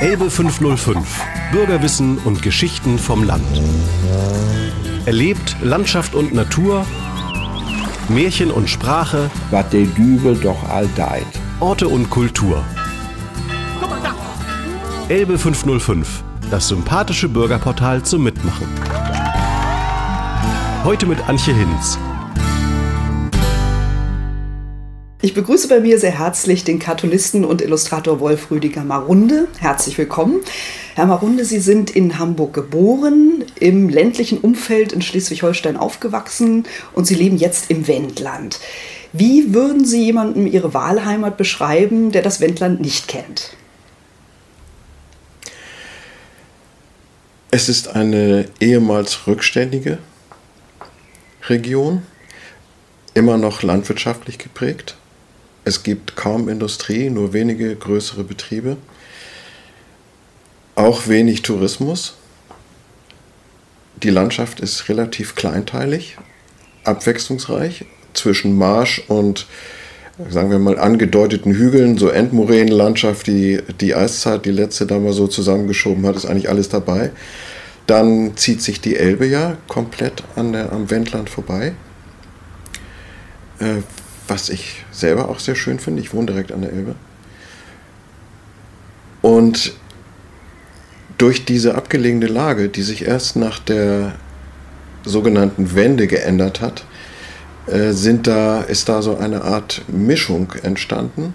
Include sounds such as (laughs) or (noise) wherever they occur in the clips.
Elbe 505. Bürgerwissen und Geschichten vom Land. Erlebt Landschaft und Natur, Märchen und Sprache, was der Dübel doch all deit. Orte und Kultur. Elbe 505. Das sympathische Bürgerportal zum Mitmachen. Heute mit Antje Hinz. Ich begrüße bei mir sehr herzlich den Cartoonisten und Illustrator Wolf Rüdiger Marunde. Herzlich willkommen. Herr Marunde, Sie sind in Hamburg geboren, im ländlichen Umfeld in Schleswig-Holstein aufgewachsen und Sie leben jetzt im Wendland. Wie würden Sie jemandem Ihre Wahlheimat beschreiben, der das Wendland nicht kennt? Es ist eine ehemals rückständige Region, immer noch landwirtschaftlich geprägt. Es gibt kaum Industrie, nur wenige größere Betriebe. Auch wenig Tourismus. Die Landschaft ist relativ kleinteilig, abwechslungsreich zwischen Marsch und sagen wir mal angedeuteten Hügeln, so Endmoränenlandschaft, die die Eiszeit, die letzte da mal so zusammengeschoben hat, ist eigentlich alles dabei. Dann zieht sich die Elbe ja komplett an der, am Wendland vorbei. Äh, was ich selber auch sehr schön finde. Ich wohne direkt an der Elbe. Und durch diese abgelegene Lage, die sich erst nach der sogenannten Wende geändert hat, äh, sind da, ist da so eine Art Mischung entstanden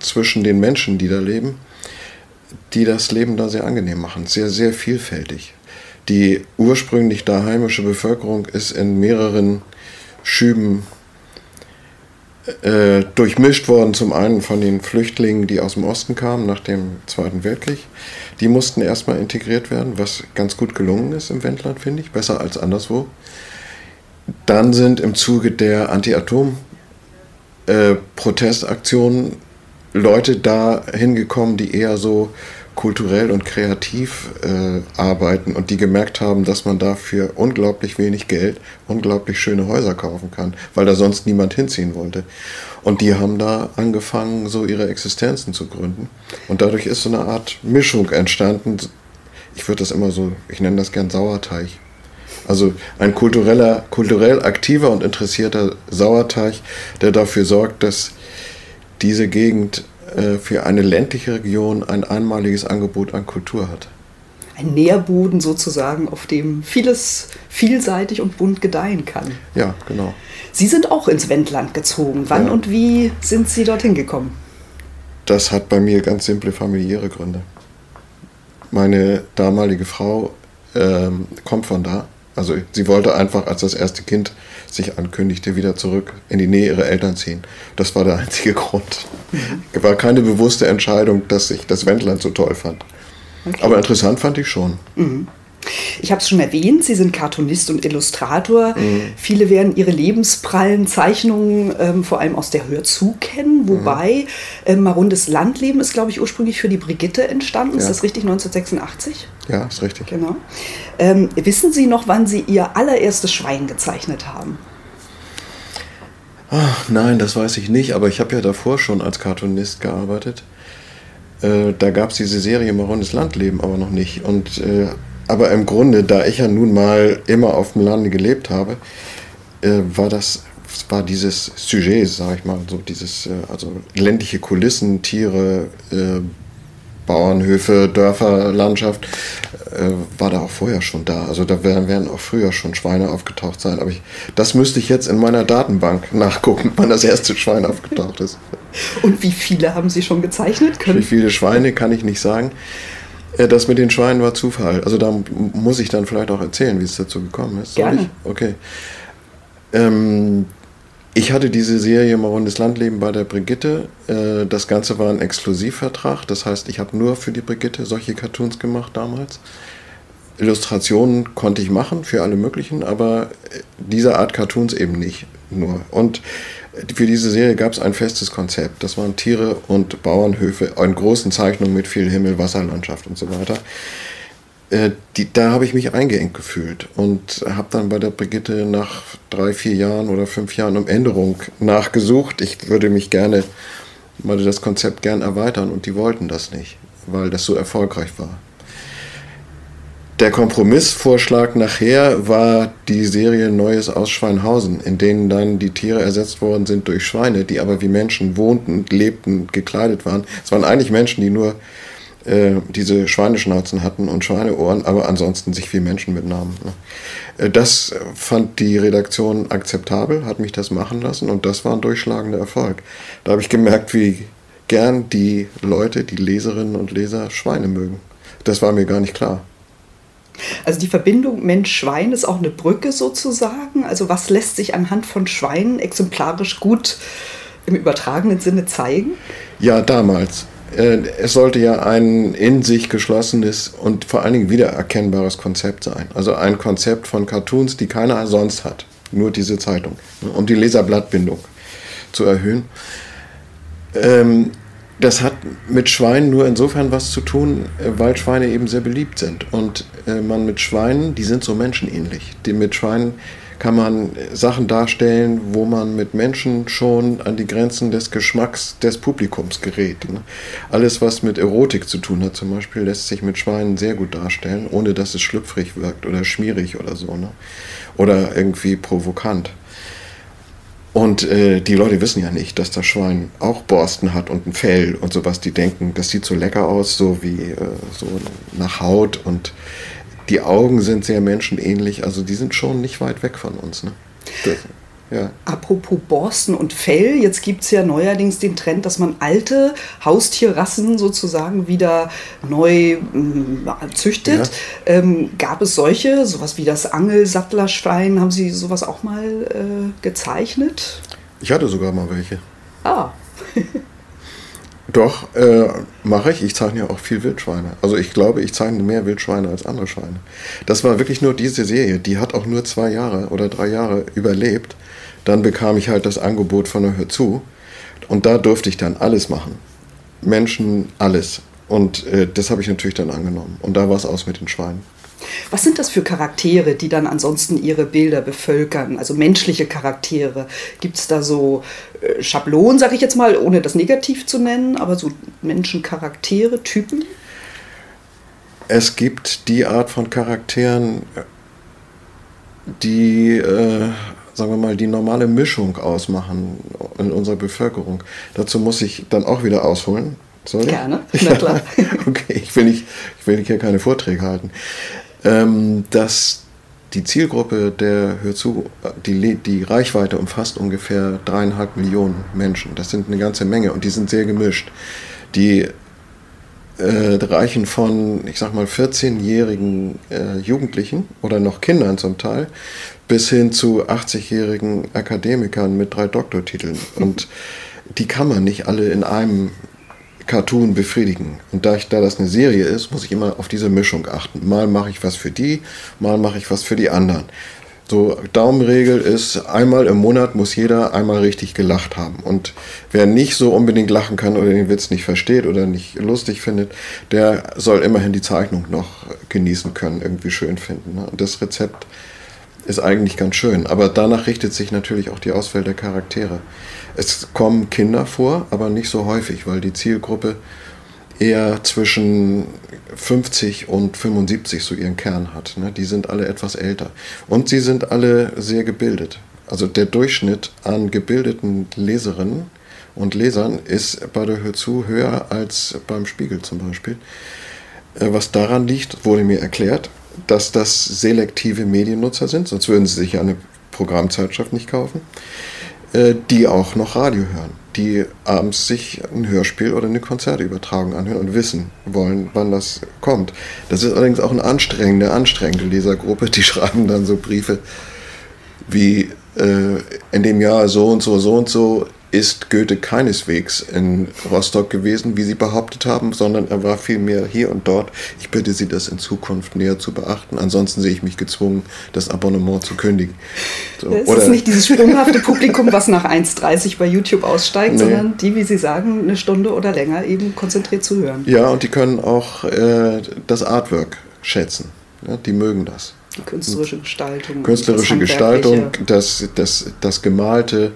zwischen den Menschen, die da leben, die das Leben da sehr angenehm machen, sehr, sehr vielfältig. Die ursprünglich da heimische Bevölkerung ist in mehreren Schüben äh, durchmischt worden, zum einen von den Flüchtlingen, die aus dem Osten kamen nach dem Zweiten Weltkrieg. Die mussten erstmal integriert werden, was ganz gut gelungen ist im Wendland, finde ich, besser als anderswo. Dann sind im Zuge der Anti-Atom-Protestaktionen äh, Leute da hingekommen, die eher so kulturell und kreativ äh, arbeiten und die gemerkt haben, dass man dafür unglaublich wenig Geld, unglaublich schöne Häuser kaufen kann, weil da sonst niemand hinziehen wollte. Und die haben da angefangen, so ihre Existenzen zu gründen. Und dadurch ist so eine Art Mischung entstanden. Ich würde das immer so, ich nenne das gern Sauerteig. Also ein kultureller, kulturell aktiver und interessierter Sauerteig, der dafür sorgt, dass diese Gegend für eine ländliche Region ein einmaliges Angebot an Kultur hat. Ein Nährboden sozusagen, auf dem vieles vielseitig und bunt gedeihen kann. Ja, genau. Sie sind auch ins Wendland gezogen. Wann ja. und wie sind Sie dorthin gekommen? Das hat bei mir ganz simple familiäre Gründe. Meine damalige Frau ähm, kommt von da. Also sie wollte einfach, als das erste Kind sich ankündigte, wieder zurück in die Nähe ihrer Eltern ziehen. Das war der einzige (laughs) Grund. Mhm. War keine bewusste Entscheidung, dass ich das Wendland so toll fand. Okay. Aber interessant fand ich schon. Mhm. Ich habe es schon erwähnt, Sie sind Cartoonist und Illustrator. Mhm. Viele werden Ihre lebensprallen Zeichnungen ähm, vor allem aus der Hörzu kennen, wobei mhm. ähm, Marundes Landleben ist, glaube ich, ursprünglich für die Brigitte entstanden. Ja. Ist das richtig, 1986? Ja, ist richtig. Genau. Ähm, wissen Sie noch, wann Sie Ihr allererstes Schwein gezeichnet haben? Ach, nein, das weiß ich nicht, aber ich habe ja davor schon als Cartoonist gearbeitet. Äh, da gab es diese Serie Marundes Landleben aber noch nicht. Und äh, aber im Grunde, da ich ja nun mal immer auf dem Lande gelebt habe, äh, war das war dieses Sujet, sage ich mal, so dieses, äh, also ländliche Kulissen, Tiere, äh, Bauernhöfe, Dörfer, Landschaft, äh, war da auch vorher schon da. Also da werden, werden auch früher schon Schweine aufgetaucht sein. Aber ich, das müsste ich jetzt in meiner Datenbank (laughs) nachgucken, wann das erste Schwein aufgetaucht ist. Und wie viele haben Sie schon gezeichnet? Können? Wie viele Schweine kann ich nicht sagen. Äh, das mit den Schweinen war Zufall. Also da muss ich dann vielleicht auch erzählen, wie es dazu gekommen ist. Soll Gerne. Ich? Okay. Ähm, ich hatte diese Serie Marundes Landleben bei der Brigitte. Äh, das Ganze war ein Exklusivvertrag. Das heißt, ich habe nur für die Brigitte solche Cartoons gemacht damals. Illustrationen konnte ich machen für alle möglichen, aber äh, diese Art Cartoons eben nicht nur. Und für diese Serie gab es ein festes Konzept. Das waren Tiere und Bauernhöfe in großen Zeichnungen mit viel Himmel, Wasserlandschaft und so weiter. Äh, die, da habe ich mich eingeengt gefühlt und habe dann bei der Brigitte nach drei, vier Jahren oder fünf Jahren um Änderung nachgesucht. Ich würde mich gerne, mal das Konzept gern erweitern und die wollten das nicht. weil das so erfolgreich war. Der Kompromissvorschlag nachher war die Serie Neues aus Schweinhausen, in denen dann die Tiere ersetzt worden sind durch Schweine, die aber wie Menschen wohnten, lebten, gekleidet waren. Es waren eigentlich Menschen, die nur äh, diese Schweineschnauzen hatten und Schweineohren, aber ansonsten sich wie Menschen mitnahmen. Ne? Äh, das fand die Redaktion akzeptabel, hat mich das machen lassen und das war ein durchschlagender Erfolg. Da habe ich gemerkt, wie gern die Leute, die Leserinnen und Leser Schweine mögen. Das war mir gar nicht klar. Also die Verbindung Mensch-Schwein ist auch eine Brücke sozusagen. Also was lässt sich anhand von Schweinen exemplarisch gut im übertragenen Sinne zeigen? Ja, damals. Äh, es sollte ja ein in sich geschlossenes und vor allen Dingen wiedererkennbares Konzept sein. Also ein Konzept von Cartoons, die keiner sonst hat. Nur diese Zeitung. Um die Leserblattbindung zu erhöhen. Ähm, das hat mit Schweinen nur insofern was zu tun, äh, weil Schweine eben sehr beliebt sind. Und äh, man mit Schweinen, die sind so menschenähnlich. Mit Schweinen kann man Sachen darstellen, wo man mit Menschen schon an die Grenzen des Geschmacks des Publikums gerät. Ne? Alles, was mit Erotik zu tun hat, zum Beispiel, lässt sich mit Schweinen sehr gut darstellen, ohne dass es schlüpfrig wirkt oder schmierig oder so. Ne? Oder irgendwie provokant. Und äh, die Leute wissen ja nicht, dass das Schwein auch Borsten hat und ein Fell und sowas. Die denken, das sieht so lecker aus, so wie äh, so nach Haut und die Augen sind sehr menschenähnlich, also die sind schon nicht weit weg von uns. Ne? Das, ja. Apropos Borsten und Fell, jetzt gibt es ja neuerdings den Trend, dass man alte Haustierrassen sozusagen wieder neu äh, züchtet. Ja. Ähm, gab es solche, sowas wie das Angelsattlerschwein, haben Sie sowas auch mal äh, gezeichnet? Ich hatte sogar mal welche. Ah. (laughs) Doch, äh, mache ich. Ich zeichne ja auch viel Wildschweine. Also ich glaube, ich zeichne mehr Wildschweine als andere Schweine. Das war wirklich nur diese Serie. Die hat auch nur zwei Jahre oder drei Jahre überlebt. Dann bekam ich halt das Angebot von der Hör zu. Und da durfte ich dann alles machen. Menschen, alles. Und äh, das habe ich natürlich dann angenommen. Und da war es aus mit den Schweinen. Was sind das für Charaktere, die dann ansonsten ihre Bilder bevölkern? Also menschliche Charaktere. Gibt es da so äh, Schablonen, sage ich jetzt mal, ohne das negativ zu nennen, aber so Menschencharaktere, Typen? Es gibt die Art von Charakteren, die, äh, sagen wir mal, die normale Mischung ausmachen in unserer Bevölkerung. Dazu muss ich dann auch wieder ausholen. Ich? Gerne, (laughs) na klar. (laughs) okay, ich will, nicht, ich will hier keine Vorträge halten ähm, dass die Zielgruppe der Hör zu, die, die Reichweite umfasst ungefähr dreieinhalb Millionen Menschen. Das sind eine ganze Menge und die sind sehr gemischt. Die äh, reichen von, ich sag mal, 14-jährigen äh, Jugendlichen oder noch Kindern zum Teil bis hin zu 80-jährigen Akademikern mit drei Doktortiteln. Und die kann man nicht alle in einem Cartoon befriedigen. Und da, ich, da das eine Serie ist, muss ich immer auf diese Mischung achten. Mal mache ich was für die, mal mache ich was für die anderen. So, Daumenregel ist, einmal im Monat muss jeder einmal richtig gelacht haben. Und wer nicht so unbedingt lachen kann oder den Witz nicht versteht oder nicht lustig findet, der soll immerhin die Zeichnung noch genießen können, irgendwie schön finden. Ne? Und das Rezept ist eigentlich ganz schön. Aber danach richtet sich natürlich auch die Auswahl der Charaktere. Es kommen Kinder vor, aber nicht so häufig, weil die Zielgruppe eher zwischen 50 und 75 so ihren Kern hat. Ne? Die sind alle etwas älter. Und sie sind alle sehr gebildet. Also der Durchschnitt an gebildeten Leserinnen und Lesern ist bei der Hör zu höher als beim Spiegel zum Beispiel. Äh, was daran liegt, wurde mir erklärt, dass das selektive Mediennutzer sind, sonst würden sie sich eine Programmzeitschrift nicht kaufen. Äh, die auch noch Radio hören, die abends sich ein Hörspiel oder eine Konzertübertragung anhören und wissen wollen, wann das kommt. Das ist allerdings auch eine anstrengende, anstrengende Lesergruppe. Die (laughs) schreiben dann so Briefe wie äh, in dem Jahr so und so, so und so ist Goethe keineswegs in Rostock gewesen, wie Sie behauptet haben, sondern er war vielmehr hier und dort. Ich bitte Sie, das in Zukunft näher zu beachten. Ansonsten sehe ich mich gezwungen, das Abonnement zu kündigen. So. Es Oder ist nicht dieses sprunghafte Publikum, was nach 1,30 bei YouTube aussteigt, nee. sondern die, wie Sie sagen, eine Stunde oder länger eben konzentriert zu hören. Ja, und die können auch äh, das Artwork schätzen. Ja, die mögen das. Die künstlerische Gestaltung. Künstlerische das Gestaltung, das, das, das Gemalte,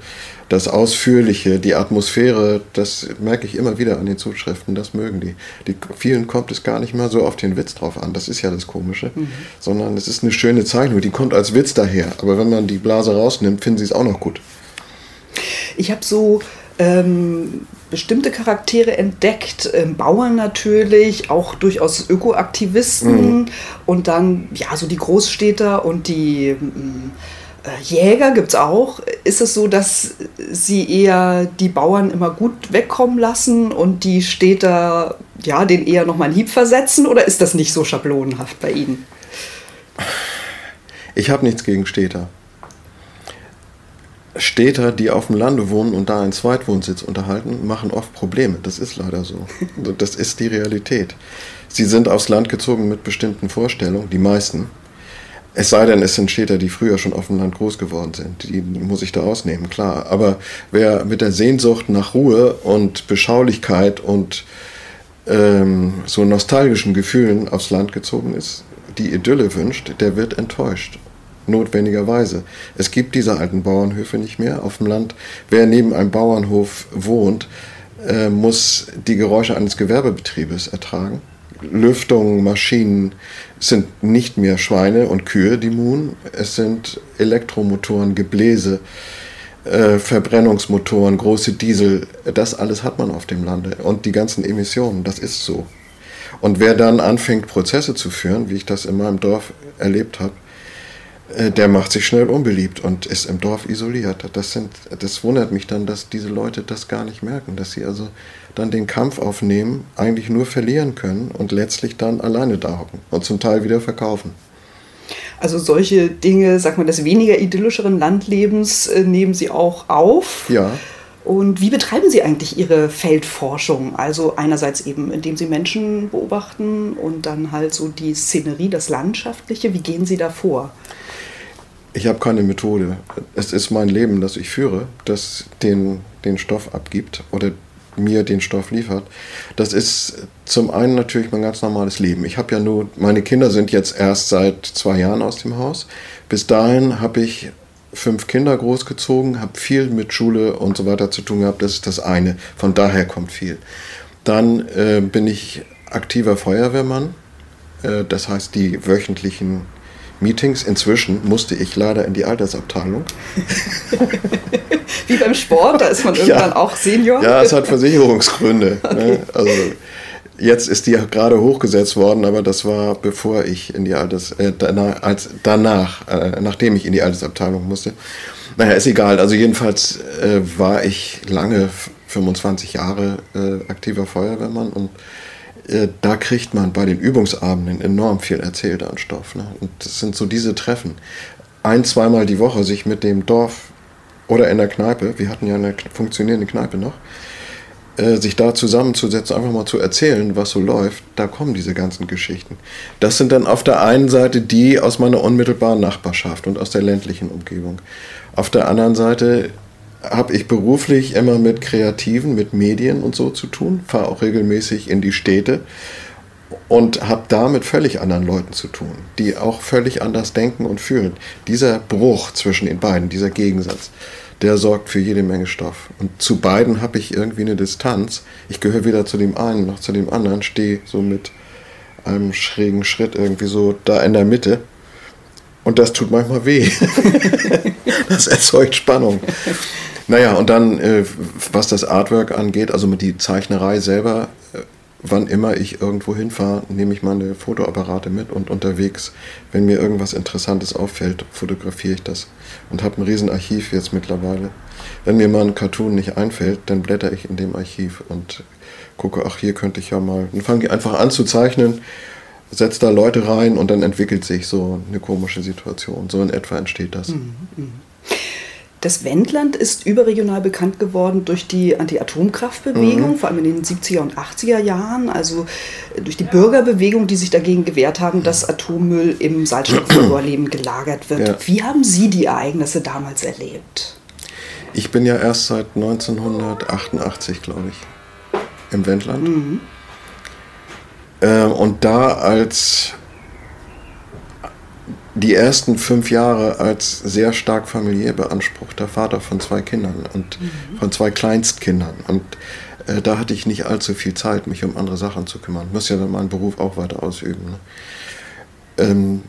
das Ausführliche, die Atmosphäre, das merke ich immer wieder an den Zuschriften, das mögen die. die vielen kommt es gar nicht mal so auf den Witz drauf an, das ist ja das Komische, mhm. sondern es ist eine schöne Zeichnung, die kommt als Witz daher. Aber wenn man die Blase rausnimmt, finden sie es auch noch gut. Ich habe so ähm, bestimmte Charaktere entdeckt, ähm, Bauern natürlich, auch durchaus Ökoaktivisten mhm. und dann ja so die Großstädter und die ähm, äh, Jäger gibt es auch. Ist es so, dass sie eher die Bauern immer gut wegkommen lassen und die Städter ja den eher nochmal einen Hieb versetzen oder ist das nicht so schablonenhaft bei Ihnen? Ich habe nichts gegen Städter. Städter, die auf dem Lande wohnen und da einen Zweitwohnsitz unterhalten, machen oft Probleme. Das ist leider so. Das ist die Realität. Sie sind aufs Land gezogen mit bestimmten Vorstellungen, die meisten. Es sei denn, es sind Städter, die früher schon auf dem Land groß geworden sind. Die muss ich da ausnehmen, klar. Aber wer mit der Sehnsucht nach Ruhe und Beschaulichkeit und ähm, so nostalgischen Gefühlen aufs Land gezogen ist, die Idylle wünscht, der wird enttäuscht notwendigerweise. Es gibt diese alten Bauernhöfe nicht mehr auf dem Land. Wer neben einem Bauernhof wohnt, äh, muss die Geräusche eines Gewerbebetriebes ertragen. Lüftung, Maschinen sind nicht mehr Schweine und Kühe, die muhen. Es sind Elektromotoren, Gebläse, äh, Verbrennungsmotoren, große Diesel. Das alles hat man auf dem Lande. Und die ganzen Emissionen, das ist so. Und wer dann anfängt, Prozesse zu führen, wie ich das in meinem Dorf erlebt habe, der macht sich schnell unbeliebt und ist im Dorf isoliert. Das, sind, das wundert mich dann, dass diese Leute das gar nicht merken, dass sie also dann den Kampf aufnehmen, eigentlich nur verlieren können und letztlich dann alleine da hocken und zum Teil wieder verkaufen. Also solche Dinge, sag mal, des weniger idyllischeren Landlebens äh, nehmen Sie auch auf. Ja. Und wie betreiben Sie eigentlich Ihre Feldforschung? Also einerseits eben, indem Sie Menschen beobachten und dann halt so die Szenerie, das Landschaftliche. Wie gehen Sie da vor? Ich habe keine Methode. Es ist mein Leben, das ich führe, das den, den Stoff abgibt oder mir den Stoff liefert. Das ist zum einen natürlich mein ganz normales Leben. Ich habe ja nur, meine Kinder sind jetzt erst seit zwei Jahren aus dem Haus. Bis dahin habe ich fünf Kinder großgezogen, habe viel mit Schule und so weiter zu tun gehabt. Das ist das eine. Von daher kommt viel. Dann äh, bin ich aktiver Feuerwehrmann. Äh, das heißt, die wöchentlichen Meetings. Inzwischen musste ich leider in die Altersabteilung. (laughs) Wie beim Sport, da ist man irgendwann ja. auch Senior. Ja, es hat Versicherungsgründe. (laughs) Ne? Okay. Also jetzt ist die gerade hochgesetzt worden, aber das war bevor ich in die Alters, äh, danach, als, danach, äh, nachdem ich in die Altersabteilung musste. Naja, ist egal. Also jedenfalls äh, war ich lange, 25 Jahre äh, aktiver Feuerwehrmann und äh, da kriegt man bei den Übungsabenden enorm viel erzählt an Stoff. Ne? Und das sind so diese Treffen. Ein, zweimal die Woche sich mit dem Dorf oder in der Kneipe, wir hatten ja eine funktionierende Kneipe noch, äh, sich da zusammenzusetzen, einfach mal zu erzählen, was so läuft, da kommen diese ganzen Geschichten. Das sind dann auf der einen Seite die aus meiner unmittelbaren Nachbarschaft und aus der ländlichen Umgebung. Auf der anderen Seite habe ich beruflich immer mit Kreativen, mit Medien und so zu tun, fahre auch regelmäßig in die Städte und habe da mit völlig anderen Leuten zu tun, die auch völlig anders denken und fühlen. Dieser Bruch zwischen den beiden, dieser Gegensatz, der sorgt für jede Menge Stoff. Und zu beiden habe ich irgendwie eine Distanz. Ich gehöre weder zu dem einen noch zu dem anderen, stehe so mit einem schrägen Schritt irgendwie so da in der Mitte. Und das tut manchmal weh. (laughs) das erzeugt Spannung. Naja, und dann, äh, was das Artwork angeht, also mit die Zeichnerei selber, äh, wann immer ich irgendwo hinfahre, nehme ich meine Fotoapparate mit und unterwegs, wenn mir irgendwas Interessantes auffällt, fotografiere ich das und habe ein Riesenarchiv jetzt mittlerweile. Wenn mir mal ein Cartoon nicht einfällt, dann blätter ich in dem Archiv und gucke, ach, hier könnte ich ja mal. Dann fange ich einfach an zu zeichnen, setze da Leute rein und dann entwickelt sich so eine komische Situation. So in etwa entsteht das. Mhm, mh. Das Wendland ist überregional bekannt geworden durch die Anti-Atomkraftbewegung, mhm. vor allem in den 70er und 80er Jahren, also äh, durch die Bürgerbewegung, die sich dagegen gewehrt haben, dass Atommüll im Salzstoffvorleben (clears throat) gelagert wird. Ja. Wie haben Sie die Ereignisse damals erlebt? Ich bin ja erst seit 1988, glaube ich, im Wendland. Mhm. Ähm, und da als die ersten fünf Jahre als sehr stark familiär beanspruchter Vater von zwei Kindern und mhm. von zwei Kleinstkindern. Und äh, da hatte ich nicht allzu viel Zeit, mich um andere Sachen zu kümmern. Ich muss ja dann meinen Beruf auch weiter ausüben. Ne? Ähm,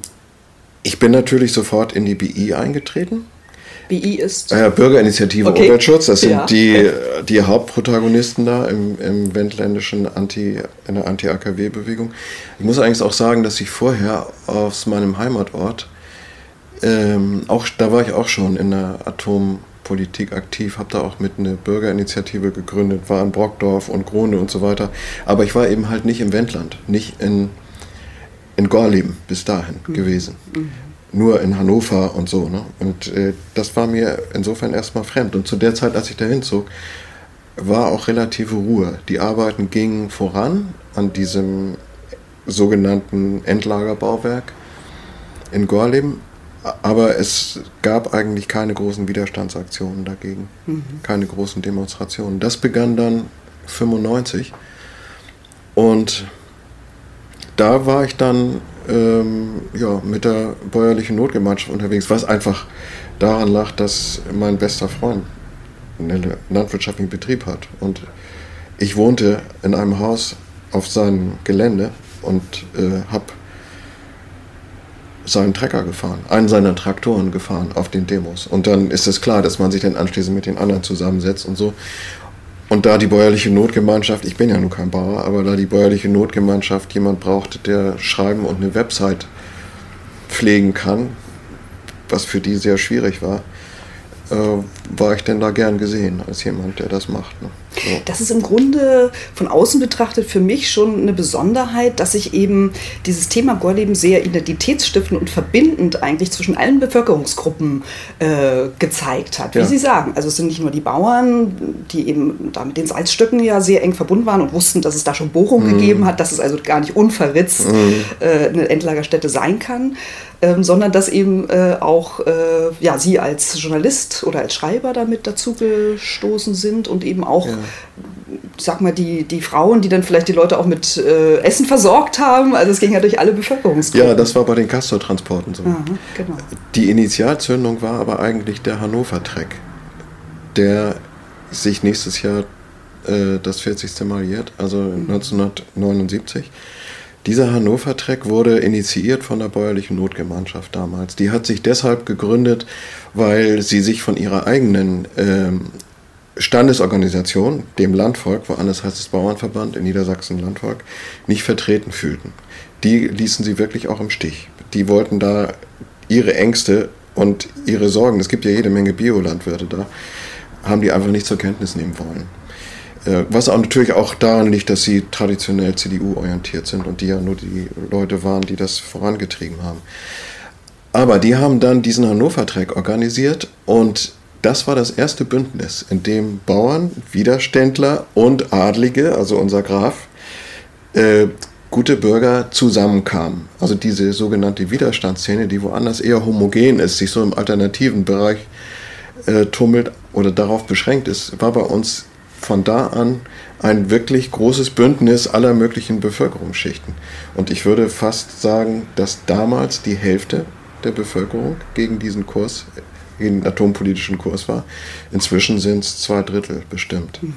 ich bin natürlich sofort in die BI eingetreten. BI ist? Äh, Bürgerinitiative okay. Umweltschutz. Das sind ja. die, die Hauptprotagonisten da im, im wendländischen Anti, in der Anti-AKW-Bewegung. Ich muss eigentlich auch sagen, dass ich vorher aus meinem Heimatort, ähm, auch, da war ich auch schon in der Atompolitik aktiv, habe da auch mit einer Bürgerinitiative gegründet, war in Brockdorf und Grone und so weiter. Aber ich war eben halt nicht im Wendland, nicht in, in Gorleben bis dahin mhm. gewesen. Mhm nur in Hannover und so. Ne? Und äh, das war mir insofern erstmal fremd. Und zu der Zeit, als ich da hinzog, war auch relative Ruhe. Die Arbeiten gingen voran an diesem sogenannten Endlagerbauwerk in Gorleben, aber es gab eigentlich keine großen Widerstandsaktionen dagegen, mhm. keine großen Demonstrationen. Das begann dann 95 und da war ich dann ähm, ja, mit der bäuerlichen Notgemeinschaft unterwegs, was einfach daran lag, dass mein bester Freund einen landwirtschaftlichen Betrieb hat. Und ich wohnte in einem Haus auf seinem Gelände und äh, habe seinen Trecker gefahren, einen seiner Traktoren gefahren auf den Demos. Und dann ist es klar, dass man sich dann anschließend mit den anderen zusammensetzt und so. Und da die bäuerliche Notgemeinschaft, ich bin ja nun kein Bauer, aber da die bäuerliche Notgemeinschaft jemand brauchte, der schreiben und eine Website pflegen kann, was für die sehr schwierig war, äh, war ich denn da gern gesehen als jemand, der das macht. Ne? So. Das ist im Grunde von außen betrachtet für mich schon eine Besonderheit, dass sich eben dieses Thema Gorleben sehr identitätsstiftend und verbindend eigentlich zwischen allen Bevölkerungsgruppen äh, gezeigt hat. Wie ja. Sie sagen, also es sind nicht nur die Bauern, die eben da mit den Salzstöcken ja sehr eng verbunden waren und wussten, dass es da schon Bohrungen mhm. gegeben hat, dass es also gar nicht unverritzt mhm. äh, eine Endlagerstätte sein kann, ähm, sondern dass eben äh, auch äh, ja, Sie als Journalist oder als Schreiber damit dazugestoßen sind und eben auch, ja. sag mal, die, die Frauen, die dann vielleicht die Leute auch mit äh, Essen versorgt haben. Also es ging ja durch alle Bevölkerungsgruppen. Ja, das war bei den Castor-Transporten so. Aha, genau. Die Initialzündung war aber eigentlich der Hannover-Treck, der sich nächstes Jahr äh, das 40. Mal jährt, also mhm. 1979. Dieser Hannover-Track wurde initiiert von der bäuerlichen Notgemeinschaft damals. Die hat sich deshalb gegründet, weil sie sich von ihrer eigenen ähm, Standesorganisation, dem Landvolk, woanders heißt es Bauernverband, in Niedersachsen Landvolk, nicht vertreten fühlten. Die ließen sie wirklich auch im Stich. Die wollten da ihre Ängste und ihre Sorgen, es gibt ja jede Menge Biolandwirte da, haben die einfach nicht zur Kenntnis nehmen wollen. Äh, was auch natürlich auch daran liegt, dass sie traditionell CDU-orientiert sind und die ja nur die Leute waren, die das vorangetrieben haben. Aber die haben dann diesen Hannover-Track organisiert und das war das erste Bündnis, in dem Bauern, Widerständler und Adlige, also unser Graf, äh, gute Bürger zusammenkamen. Also diese sogenannte Widerstandsszene, die woanders eher homogen ist, sich so im alternativen Bereich äh, tummelt oder darauf beschränkt ist, war bei uns von da an ein wirklich großes Bündnis aller möglichen Bevölkerungsschichten. Und ich würde fast sagen, dass damals die Hälfte der Bevölkerung gegen diesen Kurs, gegen den atompolitischen Kurs war. Inzwischen sind es zwei Drittel bestimmt. Mhm.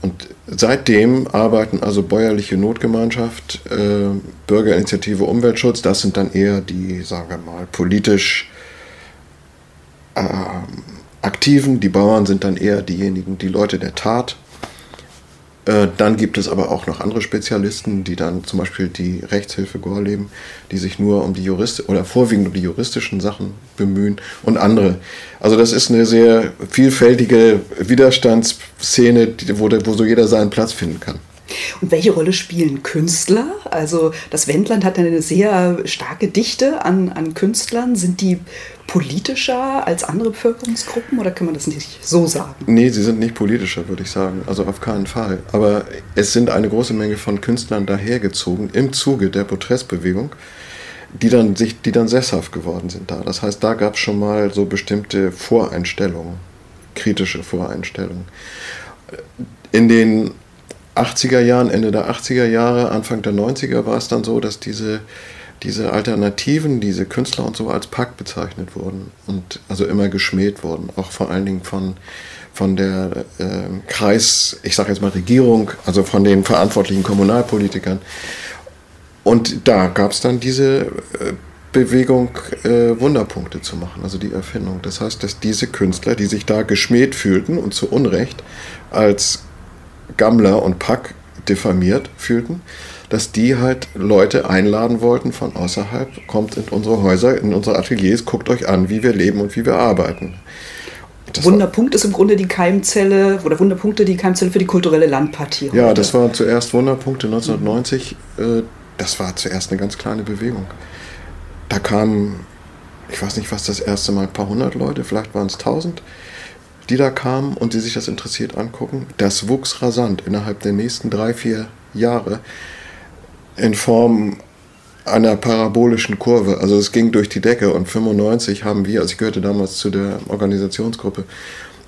Und seitdem arbeiten also bäuerliche Notgemeinschaft, äh, Bürgerinitiative Umweltschutz, das sind dann eher die, sagen wir mal, politisch äh, Aktiven, die Bauern sind dann eher diejenigen, die Leute der Tat. Äh, dann gibt es aber auch noch andere Spezialisten, die dann zum Beispiel die Rechtshilfe Gorleben, die sich nur um die Jurist oder vorwiegend um die juristischen Sachen bemühen und andere. Also das ist eine sehr vielfältige Widerstandsszene, wo, wo so jeder seinen Platz finden kann. Und welche Rolle spielen Künstler? Also das Wendland hat eine sehr starke Dichte an, an Künstlern. Sind die politischer als andere Bevölkerungsgruppen oder kann man das nicht so sagen? Nee, sie sind nicht politischer, würde ich sagen. Also auf keinen Fall. Aber es sind eine große Menge von Künstlern dahergezogen im Zuge der Protestbewegung, die dann, sich, die dann sesshaft geworden sind da. Das heißt, da gab es schon mal so bestimmte Voreinstellungen, kritische Voreinstellungen. In den 80er Jahren, Ende der 80er Jahre, Anfang der 90er war es dann so, dass diese diese Alternativen, diese Künstler und so als Pack bezeichnet wurden und also immer geschmäht wurden, auch vor allen Dingen von, von der äh, Kreis, ich sage jetzt mal Regierung, also von den verantwortlichen Kommunalpolitikern. Und da gab es dann diese äh, Bewegung, äh, Wunderpunkte zu machen, also die Erfindung. Das heißt, dass diese Künstler, die sich da geschmäht fühlten und zu Unrecht als Gammler und Pack diffamiert fühlten, dass die halt Leute einladen wollten von außerhalb, kommt in unsere Häuser, in unsere Ateliers, guckt euch an, wie wir leben und wie wir arbeiten. Das Wunderpunkt ist im Grunde die Keimzelle oder Wunderpunkte die Keimzelle für die kulturelle Landpartie. Heute. Ja, das war zuerst Wunderpunkte 1990. Mhm. Das war zuerst eine ganz kleine Bewegung. Da kamen, ich weiß nicht, was das erste Mal, ein paar hundert Leute, vielleicht waren es tausend, die da kamen und die sich das interessiert angucken. Das wuchs rasant innerhalb der nächsten drei, vier Jahre in Form einer parabolischen Kurve. Also es ging durch die Decke und 95 haben wir, also ich gehörte damals zu der Organisationsgruppe,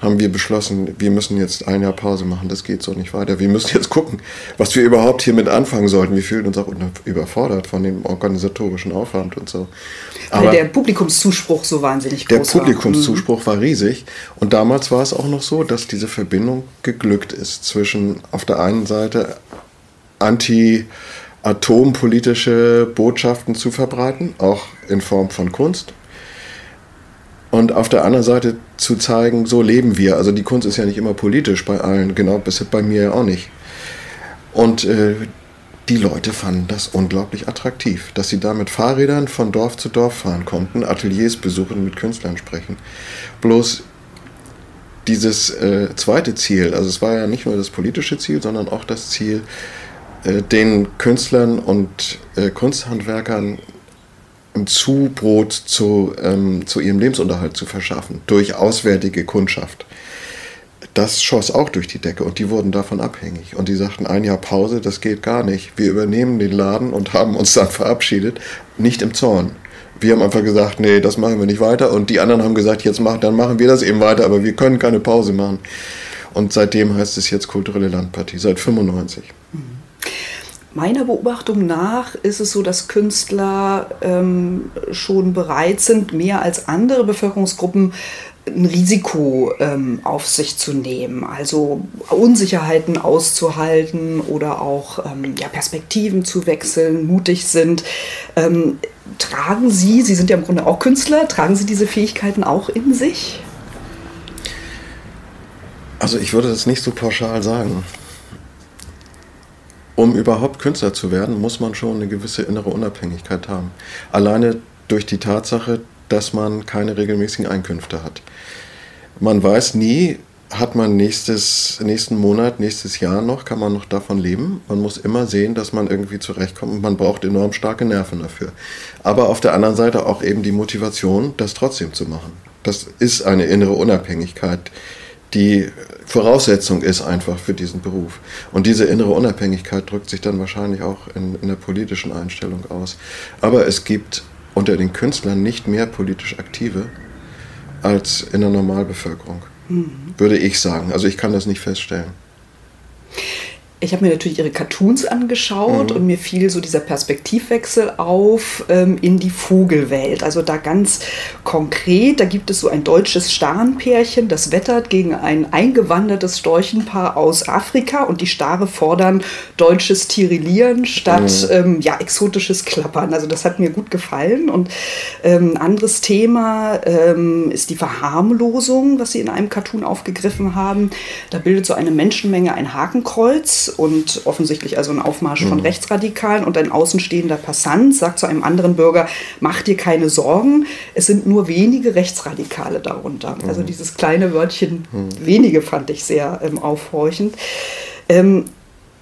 haben wir beschlossen, wir müssen jetzt ein Jahr Pause machen, das geht so nicht weiter. Wir müssen jetzt gucken, was wir überhaupt hiermit anfangen sollten. Wir fühlen uns auch überfordert von dem organisatorischen Aufwand und so. Aber der Publikumszuspruch so wahnsinnig groß Der Publikumszuspruch war. war riesig und damals war es auch noch so, dass diese Verbindung geglückt ist zwischen auf der einen Seite anti- atompolitische Botschaften zu verbreiten, auch in Form von Kunst. Und auf der anderen Seite zu zeigen, so leben wir. Also die Kunst ist ja nicht immer politisch bei allen, genau, bis bei mir auch nicht. Und äh, die Leute fanden das unglaublich attraktiv, dass sie da mit Fahrrädern von Dorf zu Dorf fahren konnten, Ateliers besuchen, mit Künstlern sprechen. Bloß dieses äh, zweite Ziel, also es war ja nicht nur das politische Ziel, sondern auch das Ziel, äh, den Künstlern und äh, Kunsthandwerkern ein Zubrot zu, ähm, zu ihrem Lebensunterhalt zu verschaffen, durch auswärtige Kundschaft. Das schoss auch durch die Decke und die wurden davon abhängig. Und die sagten, ein Jahr Pause, das geht gar nicht. Wir übernehmen den Laden und haben uns dann verabschiedet, nicht im Zorn. Wir haben einfach gesagt, nee, das machen wir nicht weiter. Und die anderen haben gesagt, jetzt machen, dann machen wir das eben weiter, aber wir können keine Pause machen. Und seitdem heißt es jetzt kulturelle Landpartie, seit 95. Meiner Beobachtung nach ist es so, dass Künstler ähm, schon bereit sind, mehr als andere Bevölkerungsgruppen ein Risiko ähm, auf sich zu nehmen, also Unsicherheiten auszuhalten oder auch ähm, ja, Perspektiven zu wechseln, mutig sind. Ähm, tragen Sie, Sie sind ja im Grunde auch Künstler, tragen Sie diese Fähigkeiten auch in sich? Also ich würde das nicht so pauschal sagen um überhaupt Künstler zu werden, muss man schon eine gewisse innere Unabhängigkeit haben. Alleine durch die Tatsache, dass man keine regelmäßigen Einkünfte hat. Man weiß nie, hat man nächstes, nächsten Monat, nächstes Jahr noch, kann man noch davon leben. Man muss immer sehen, dass man irgendwie zurechtkommt und man braucht enorm starke Nerven dafür. Aber auf der anderen Seite auch eben die Motivation, das trotzdem zu machen. Das ist eine innere Unabhängigkeit, die Voraussetzung ist einfach für diesen Beruf. Und diese innere Unabhängigkeit drückt sich dann wahrscheinlich auch in, in der politischen Einstellung aus. Aber es gibt unter den Künstlern nicht mehr politisch Aktive als in der Normalbevölkerung, mhm. würde ich sagen. Also ich kann das nicht feststellen ich habe mir natürlich ihre Cartoons angeschaut mhm. und mir fiel so dieser Perspektivwechsel auf ähm, in die Vogelwelt. Also da ganz konkret, da gibt es so ein deutsches Starnpärchen, das wettert gegen ein eingewandertes Storchenpaar aus Afrika und die Stare fordern deutsches Tirillieren statt mhm. ähm, ja, exotisches Klappern. Also das hat mir gut gefallen. Und ähm, anderes Thema ähm, ist die Verharmlosung, was sie in einem Cartoon aufgegriffen haben. Da bildet so eine Menschenmenge ein Hakenkreuz und offensichtlich also ein Aufmarsch mhm. von Rechtsradikalen und ein außenstehender Passant sagt zu einem anderen Bürger, mach dir keine Sorgen, es sind nur wenige Rechtsradikale darunter. Mhm. Also dieses kleine Wörtchen mhm. wenige fand ich sehr ähm, aufhorchend. Ähm,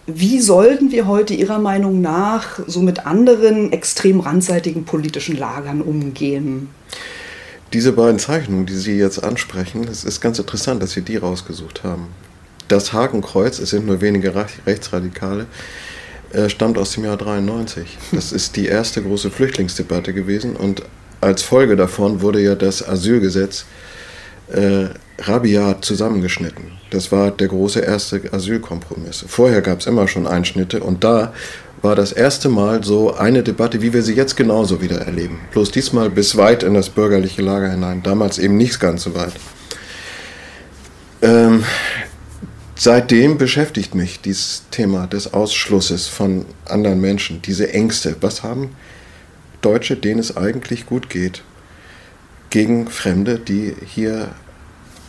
wie sollten wir heute Ihrer Meinung nach so mit anderen extrem randseitigen politischen Lagern umgehen? Diese beiden Zeichnungen, die Sie jetzt ansprechen, es ist ganz interessant, dass Sie die rausgesucht haben das Hakenkreuz, es sind nur wenige Rechtsradikale, äh, stammt aus dem Jahr 93. Das ist die erste große Flüchtlingsdebatte gewesen und als Folge davon wurde ja das Asylgesetz äh, rabiat zusammengeschnitten. Das war der große erste Asylkompromiss. Vorher gab es immer schon Einschnitte und da war das erste Mal so eine Debatte, wie wir sie jetzt genauso wieder erleben. Bloß diesmal bis weit in das bürgerliche Lager hinein. Damals eben nicht ganz so weit. Ähm, seitdem beschäftigt mich dieses Thema des Ausschlusses von anderen Menschen, diese Ängste. Was haben Deutsche, denen es eigentlich gut geht, gegen Fremde, die hier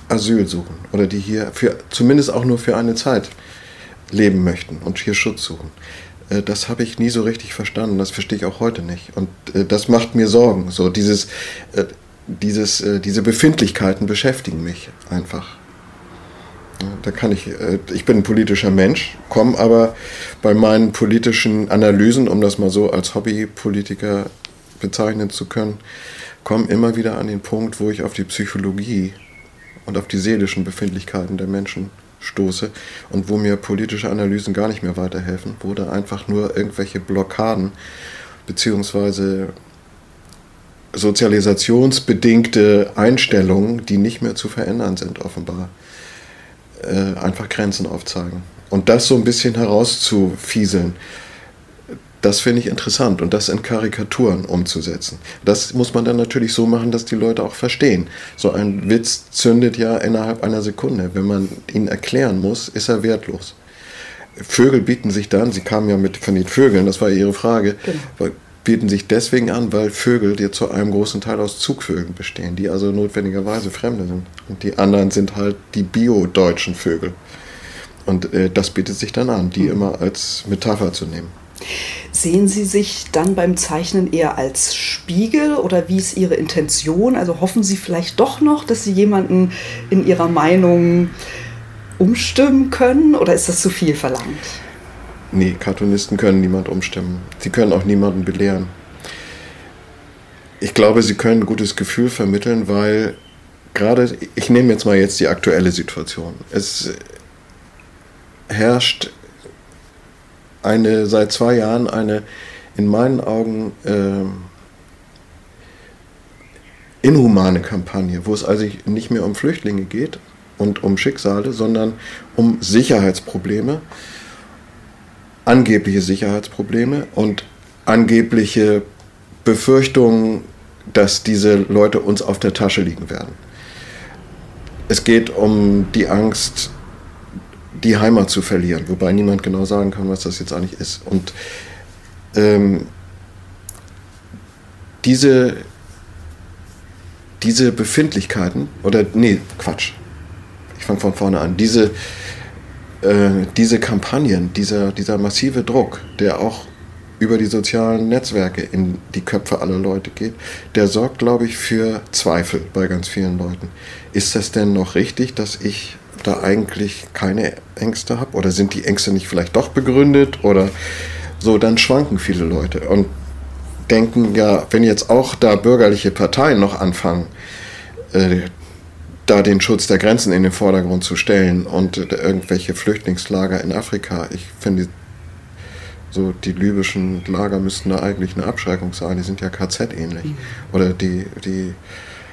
Asyl suchen oder die hier für, zumindest auch nur für eine Zeit leben möchten und hier Schutz suchen. Äh, das habe ich nie so richtig verstanden, das verstehe ich auch heute nicht. Und äh, das macht mir Sorgen. So dieses, äh, dieses, diese Befindlichkeiten beschäftigen mich einfach. Da kann ich, ich bin ein politischer Mensch, komme aber bei meinen politischen Analysen, um das mal so als Hobbypolitiker bezeichnen zu können, komme immer wieder an den Punkt, wo ich auf die Psychologie und auf die seelischen Befindlichkeiten der Menschen stoße und wo mir politische Analysen gar nicht mehr weiterhelfen, wo da einfach nur irgendwelche Blockaden beziehungsweise sozialisationsbedingte Einstellungen, die nicht mehr zu verändern sind, offenbar, äh, einfach Grenzen aufzeigen. Und das so ein bisschen herauszufieseln, das finde ich interessant und das in Karikaturen umzusetzen. Das muss man dann natürlich so machen, dass die Leute auch verstehen. So ein Witz zündet ja innerhalb einer Sekunde. Wenn man ihn erklären muss, ist er wertlos. Vögel bieten sich dann, Sie kamen ja mit von den Vögeln, das war Ihre Frage, genau. Bieten sich deswegen an, weil Vögel die zu einem großen Teil aus Zugvögeln bestehen, die also notwendigerweise Fremde sind. Und die anderen sind halt die bio-deutschen Vögel. Und äh, das bietet sich dann an, die mhm. immer als Metapher zu nehmen. Sehen Sie sich dann beim Zeichnen eher als Spiegel oder wie ist Ihre Intention? Also hoffen Sie vielleicht doch noch, dass Sie jemanden in Ihrer Meinung umstimmen können oder ist das zu viel verlangt? Nee, Cartoonisten können niemand umstimmen. Sie können auch niemanden belehren. Ich glaube, sie können ein gutes Gefühl vermitteln, weil gerade, ich nehme jetzt mal jetzt die aktuelle Situation. Es herrscht eine seit zwei Jahren eine in meinen Augen äh, inhumane Kampagne, wo es also nicht mehr um Flüchtlinge geht und um Schicksale, sondern um Sicherheitsprobleme, angebliche Sicherheitsprobleme und angebliche Befürchtungen, dass diese Leute uns auf der Tasche liegen werden. Es geht um die Angst, die Heimat zu verlieren, wobei niemand genau sagen kann, was das jetzt eigentlich ist. Und ähm, diese, diese Befindlichkeiten, oder nee, Quatsch, ich fange von vorne an, diese, äh, diese Kampagnen, dieser, dieser massive Druck, der auch über die sozialen Netzwerke in die Köpfe aller Leute geht, der sorgt, glaube ich, für Zweifel bei ganz vielen Leuten. Ist das denn noch richtig, dass ich da eigentlich keine Ängste habe? Oder sind die Ängste nicht vielleicht doch begründet? Oder so, dann schwanken viele Leute und denken, ja, wenn jetzt auch da bürgerliche Parteien noch anfangen, äh, da den Schutz der Grenzen in den Vordergrund zu stellen und äh, irgendwelche Flüchtlingslager in Afrika, ich finde, so die libyschen Lager müssten da eigentlich eine Abschreckung sein, die sind ja KZ-ähnlich. Mhm. Oder die, die,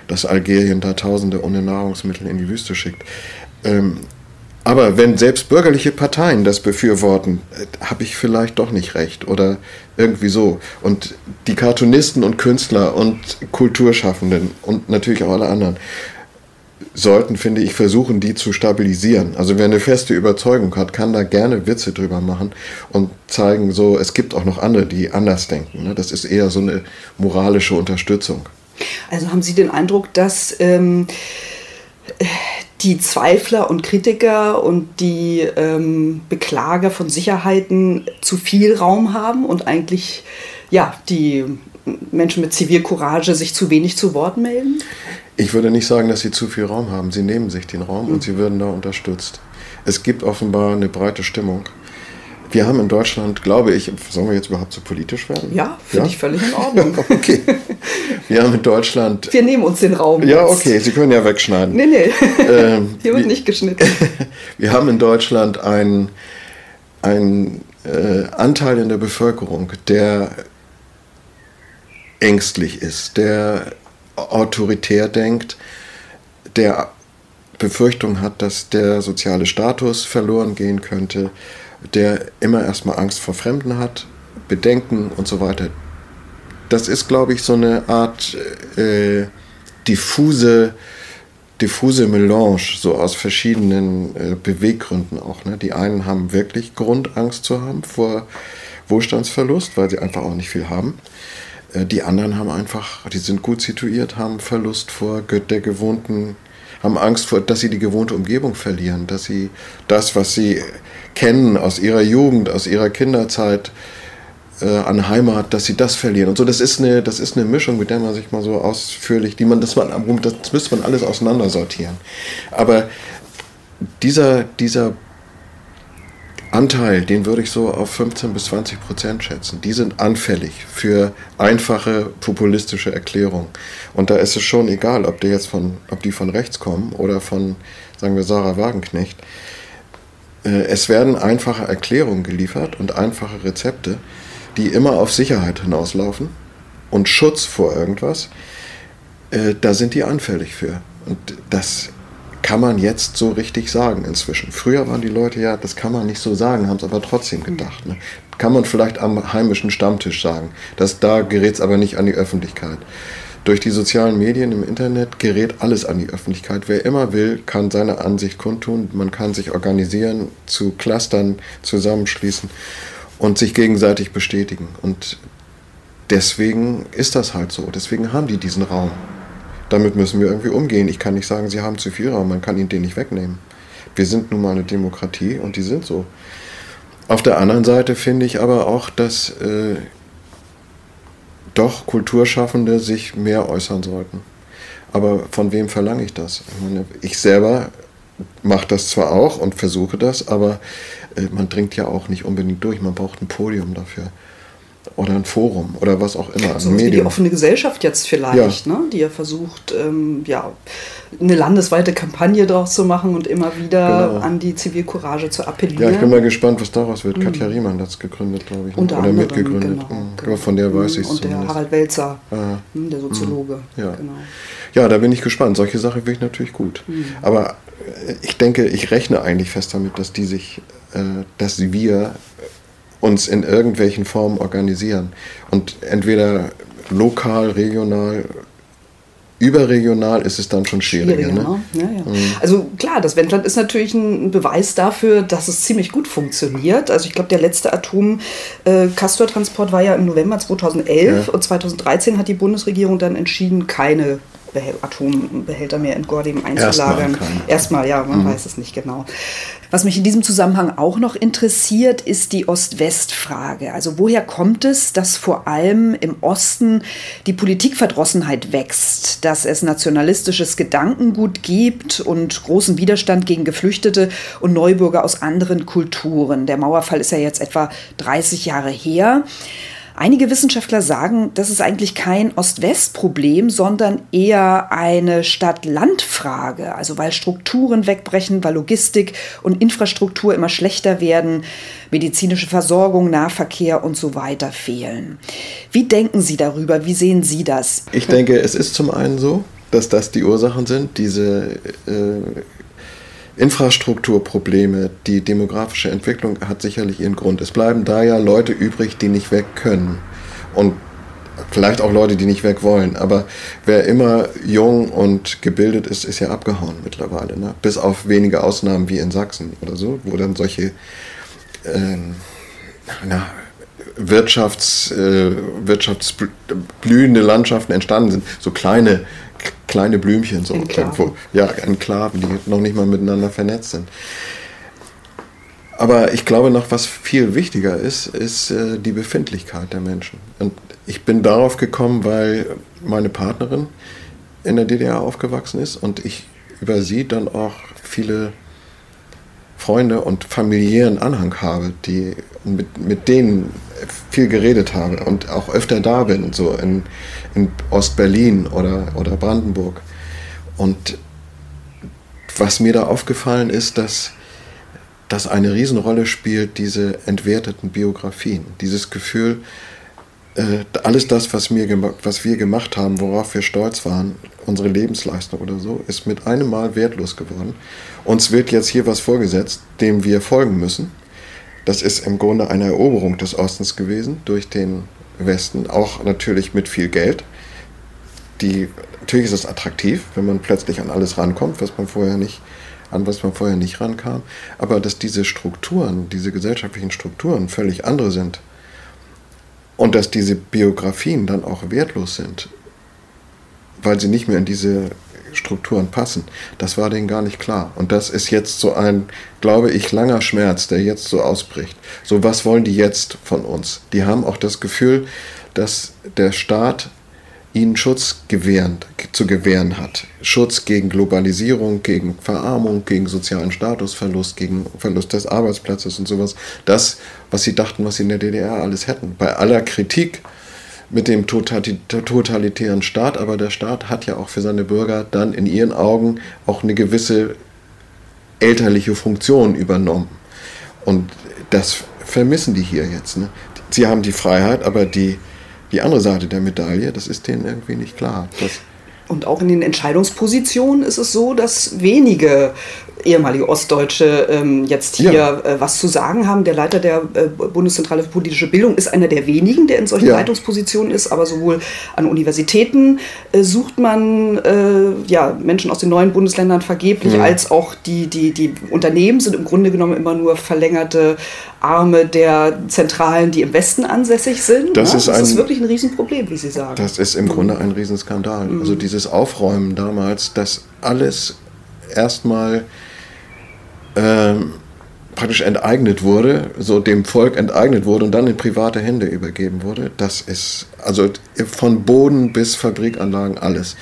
dass Algerien da Tausende ohne Nahrungsmittel in die Wüste schickt. Ähm, aber wenn selbst bürgerliche Parteien das befürworten, äh, habe ich vielleicht doch nicht recht oder irgendwie so. Und die Cartoonisten und Künstler und Kulturschaffenden und natürlich auch alle anderen sollten, finde ich, versuchen, die zu stabilisieren. Also wer eine feste Überzeugung hat, kann da gerne Witze drüber machen und zeigen, so, es gibt auch noch andere, die anders denken. Ne? Das ist eher so eine moralische Unterstützung. Also haben Sie den Eindruck, dass ähm, die Zweifler und Kritiker und die ähm, Beklager von Sicherheiten zu viel Raum haben und eigentlich ja, die Menschen mit Zivilcourage sich zu wenig zu Wort melden? Ich würde nicht sagen, dass sie zu viel Raum haben. Sie nehmen sich den Raum mhm. und sie würden da unterstützt. Es gibt offenbar eine breite Stimmung. Wir haben in Deutschland, glaube ich, sollen wir jetzt überhaupt so politisch werden? Ja, finde ja? ich völlig in Ordnung. (laughs) okay. Wir haben in Deutschland. Wir nehmen uns den Raum. Ja, jetzt. okay, Sie können ja wegschneiden. Nee, nee. Ähm, (laughs) Hier wird nicht geschnitten. (laughs) wir haben in Deutschland einen, einen äh, Anteil in der Bevölkerung, der ängstlich ist, der autoritär denkt, der Befürchtung hat, dass der soziale Status verloren gehen könnte, der immer erstmal Angst vor Fremden hat, Bedenken und so weiter. Das ist, glaube ich, so eine Art äh, diffuse, diffuse Melange, so aus verschiedenen äh, Beweggründen auch. Ne? Die einen haben wirklich Grund, Angst zu haben vor Wohlstandsverlust, weil sie einfach auch nicht viel haben. Äh, die anderen haben einfach, die sind gut situiert, haben Verlust vor der gewohnten, haben Angst vor, dass sie die gewohnte Umgebung verlieren, dass sie das, was sie kennen aus ihrer Jugend, aus ihrer Kinderzeit, äh, an Heimat, dass sie das verlieren. Und so, das ist eine, das ist eine Mischung, mit der man sich mal so ausführlich, die man, das, man, das müsste man alles auseinandersortieren. Aber dieser, dieser Anteil, den würde ich so auf 15 bis 20 Prozent schätzen. Die sind anfällig für einfache populistische Erklärungen. Und da ist es schon egal, ob die jetzt von, ob die von rechts kommen oder von, sagen wir, Sarah Wagenknecht. Äh, es werden einfache Erklärungen geliefert und einfache Rezepte, die immer auf Sicherheit hinauslaufen und Schutz vor irgendwas. Äh, da sind die anfällig für. Und das kann man jetzt so richtig sagen inzwischen. Früher waren die Leute ja, das kann man nicht so sagen, haben es aber trotzdem gedacht. Ne? Kann man vielleicht am heimischen Stammtisch sagen. Das, da gerät es aber nicht an die Öffentlichkeit. Durch die sozialen Medien im Internet gerät alles an die Öffentlichkeit. Wer immer will, kann seine Ansicht kundtun. Man kann sich organisieren, zu Clustern zusammenschließen und sich gegenseitig bestätigen. Und deswegen ist das halt so. Deswegen haben die diesen Raum damit müssen wir irgendwie umgehen. Ich kann nicht sagen, sie haben zu viel Raum, man kann ihnen den nicht wegnehmen. Wir sind nun mal eine Demokratie und die sind so. Auf der anderen Seite finde ich aber auch, dass äh, doch Kulturschaffende sich mehr äußern sollten. Aber von wem verlange ich das? Ich, meine, ich selber mache das zwar auch und versuche das, aber äh, man dringt ja auch nicht unbedingt durch. Man braucht ein Podium dafür oder ein Forum oder was auch immer. So wie die offene Gesellschaft jetzt vielleicht, ja. ne? die ja versucht, ähm, ja, eine landesweite Kampagne daraus zu machen und immer wieder genau. an die Zivilcourage zu appellieren. Ja, ich bin mal gespannt, was daraus wird. Mhm. Katja Riemann hat es gegründet, glaube ich. Ne? Unter oder anderem, mitgegründet. Genau, mhm. genau. Von der weiß ich es Und der Harald Welzer, ah. der Soziologe. Mhm. Ja. Genau. ja, da bin ich gespannt. Solche Sachen finde ich natürlich gut. Mhm. Aber äh, ich denke, ich rechne eigentlich fest damit, dass die sich, äh, dass wir uns in irgendwelchen Formen organisieren. Und entweder lokal, regional, überregional ist es dann schon schwieriger. schwieriger ne? ja, ja. Mhm. Also klar, das Wendland ist natürlich ein Beweis dafür, dass es ziemlich gut funktioniert. Also ich glaube, der letzte Atom-Castor-Transport war ja im November 2011 ja. und 2013 hat die Bundesregierung dann entschieden, keine Atombehälter mehr in Gordem einzulagern. Erstmal, Erstmal ja, man mhm. weiß es nicht genau. Was mich in diesem Zusammenhang auch noch interessiert, ist die Ost-West-Frage. Also woher kommt es, dass vor allem im Osten die Politikverdrossenheit wächst, dass es nationalistisches Gedankengut gibt und großen Widerstand gegen Geflüchtete und Neubürger aus anderen Kulturen? Der Mauerfall ist ja jetzt etwa 30 Jahre her. Einige Wissenschaftler sagen, das ist eigentlich kein Ost-West-Problem, sondern eher eine Stadt-Land-Frage. Also weil Strukturen wegbrechen, weil Logistik und Infrastruktur immer schlechter werden, medizinische Versorgung, Nahverkehr und so weiter fehlen. Wie denken Sie darüber? Wie sehen Sie das? Ich denke, es ist zum einen so, dass das die Ursachen sind, diese äh, Infrastrukturprobleme, die demografische Entwicklung hat sicherlich ihren Grund. Es bleiben da ja Leute übrig, die nicht weg können. Und vielleicht auch Leute, die nicht weg wollen. Aber wer immer jung und gebildet ist, ist ja abgehauen mittlerweile. Ne? Bis auf wenige Ausnahmen wie in Sachsen oder so, wo dann solche ähm, na, Wirtschafts, äh, wirtschaftsblühende Landschaften entstanden sind. So kleine kleine Blümchen, so irgendwo. Ja, Enklaven, die noch nicht mal miteinander vernetzt sind. Aber ich glaube noch, was viel wichtiger ist, ist äh, die Befindlichkeit der Menschen. Und ich bin darauf gekommen, weil meine Partnerin in der DDR aufgewachsen ist und ich über sie dann auch viele Freunde und familiären Anhang habe, die mit, mit denen viel geredet habe und auch öfter da bin, so in, in Ostberlin oder, oder Brandenburg. Und was mir da aufgefallen ist, dass das eine Riesenrolle spielt, diese entwerteten Biografien. Dieses Gefühl, äh, alles das, was, mir was wir gemacht haben, worauf wir stolz waren, unsere Lebensleistung oder so, ist mit einem Mal wertlos geworden. Uns wird jetzt hier was vorgesetzt, dem wir folgen müssen. Das ist im Grunde eine Eroberung des Ostens gewesen durch den Westen, auch natürlich mit viel Geld. Die, natürlich ist es attraktiv, wenn man plötzlich an alles rankommt, was man vorher nicht, an was man vorher nicht rankam. Aber dass diese Strukturen, diese gesellschaftlichen Strukturen völlig andere sind und dass diese Biografien dann auch wertlos sind, weil sie nicht mehr in diese Strukturen passen. Das war denen gar nicht klar. Und das ist jetzt so ein, glaube ich, langer Schmerz, der jetzt so ausbricht. So, was wollen die jetzt von uns? Die haben auch das Gefühl, dass der Staat ihnen Schutz gewähren, zu gewähren hat. Schutz gegen Globalisierung, gegen Verarmung, gegen sozialen Statusverlust, gegen Verlust des Arbeitsplatzes und sowas. Das, was sie dachten, was sie in der DDR alles hätten. Bei aller Kritik mit dem totalitären Staat, aber der Staat hat ja auch für seine Bürger dann in ihren Augen auch eine gewisse elterliche Funktion übernommen. Und das vermissen die hier jetzt. Ne? Sie haben die Freiheit, aber die, die andere Seite der Medaille, das ist denen irgendwie nicht klar. Und auch in den Entscheidungspositionen ist es so, dass wenige ehemalige Ostdeutsche ähm, jetzt hier ja. äh, was zu sagen haben. Der Leiter der äh, Bundeszentrale für politische Bildung ist einer der wenigen, der in solchen ja. Leitungspositionen ist, aber sowohl an Universitäten äh, sucht man äh, ja, Menschen aus den neuen Bundesländern vergeblich, mhm. als auch die, die, die Unternehmen sind im Grunde genommen immer nur verlängerte Arme der Zentralen, die im Westen ansässig sind. Das, ne? ist, das ein, ist wirklich ein Riesenproblem, wie Sie sagen. Das ist im mhm. Grunde ein Riesenskandal. Mhm. Also dieses Aufräumen damals, dass alles erstmal ähm, praktisch enteignet wurde, so dem Volk enteignet wurde und dann in private Hände übergeben wurde, das ist also von Boden bis Fabrikanlagen alles.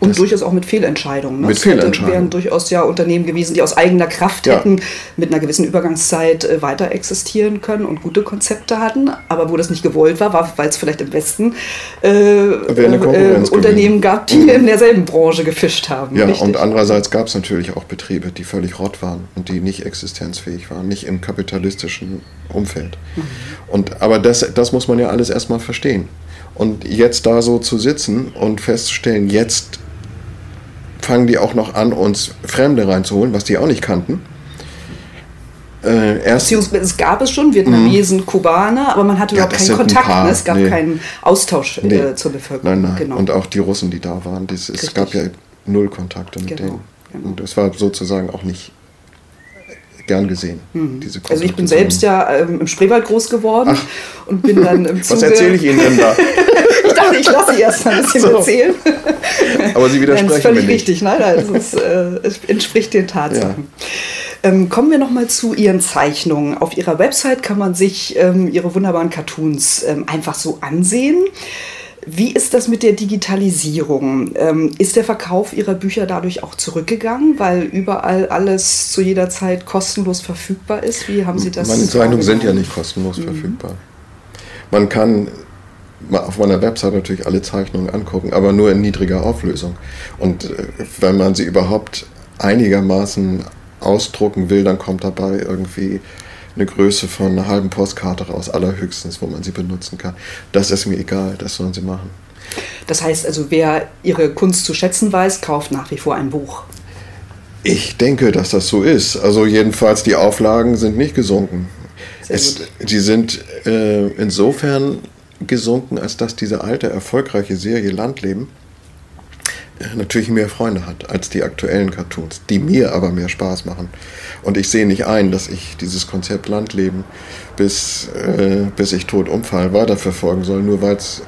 Und das durchaus auch mit Fehlentscheidungen. Ne? Mit Fehlentscheidungen. wären durchaus ja Unternehmen gewesen, die aus eigener Kraft ja. hätten mit einer gewissen Übergangszeit äh, weiter existieren können und gute Konzepte hatten, aber wo das nicht gewollt war, war weil es vielleicht im Westen äh, äh, Unternehmen gab, die mhm. in derselben Branche gefischt haben. Ja, richtig? und andererseits gab es natürlich auch Betriebe, die völlig rott waren und die nicht existenzfähig waren, nicht im kapitalistischen Umfeld. Mhm. Und, aber das, das muss man ja alles erstmal verstehen. Und jetzt da so zu sitzen und festzustellen, jetzt fangen die auch noch an, uns Fremde reinzuholen, was die auch nicht kannten. Äh, Beziehungsweise es gab es schon, Vietnamesen, mhm. Kubaner, aber man hatte überhaupt ja, keinen Kontakt, paar, ne? es gab nee. keinen Austausch äh, nee. äh, zur Bevölkerung. Nein, nein. Genau. Und auch die Russen, die da waren, das, es gab ja null Kontakte mit genau. denen. Genau. Und es war sozusagen auch nicht gern gesehen. Mhm. Diese also ich bin selbst ja ähm, im Spreewald groß geworden Ach. und bin dann im (laughs) Zuge... Was erzähle ich Ihnen denn da? (laughs) ich dachte, ich lasse Sie erst mal ein bisschen so. erzählen. Aber Sie widersprechen Nein, das ist völlig richtig. Nein, nein, es, ist, äh, es entspricht den Tatsachen. Ja. Ähm, kommen wir nochmal zu Ihren Zeichnungen. Auf Ihrer Website kann man sich ähm, Ihre wunderbaren Cartoons ähm, einfach so ansehen. Wie ist das mit der Digitalisierung? Ähm, ist der Verkauf Ihrer Bücher dadurch auch zurückgegangen, weil überall alles zu jeder Zeit kostenlos verfügbar ist? Wie haben Sie das? Meine Zeichnungen sind ja nicht kostenlos mhm. verfügbar. Man kann auf meiner Website natürlich alle Zeichnungen angucken, aber nur in niedriger Auflösung. Und äh, wenn man sie überhaupt einigermaßen ausdrucken will, dann kommt dabei irgendwie eine Größe von einer halben Postkarte raus, allerhöchstens, wo man sie benutzen kann. Das ist mir egal, das sollen sie machen. Das heißt also, wer ihre Kunst zu schätzen weiß, kauft nach wie vor ein Buch. Ich denke, dass das so ist. Also jedenfalls die Auflagen sind nicht gesunken. Es, die sind äh, insofern gesunken, als dass diese alte, erfolgreiche Serie Landleben natürlich mehr Freunde hat als die aktuellen Cartoons, die mir aber mehr Spaß machen. Und ich sehe nicht ein, dass ich dieses Konzept Landleben bis, äh, bis ich tot umfall weiterverfolgen soll, nur weil es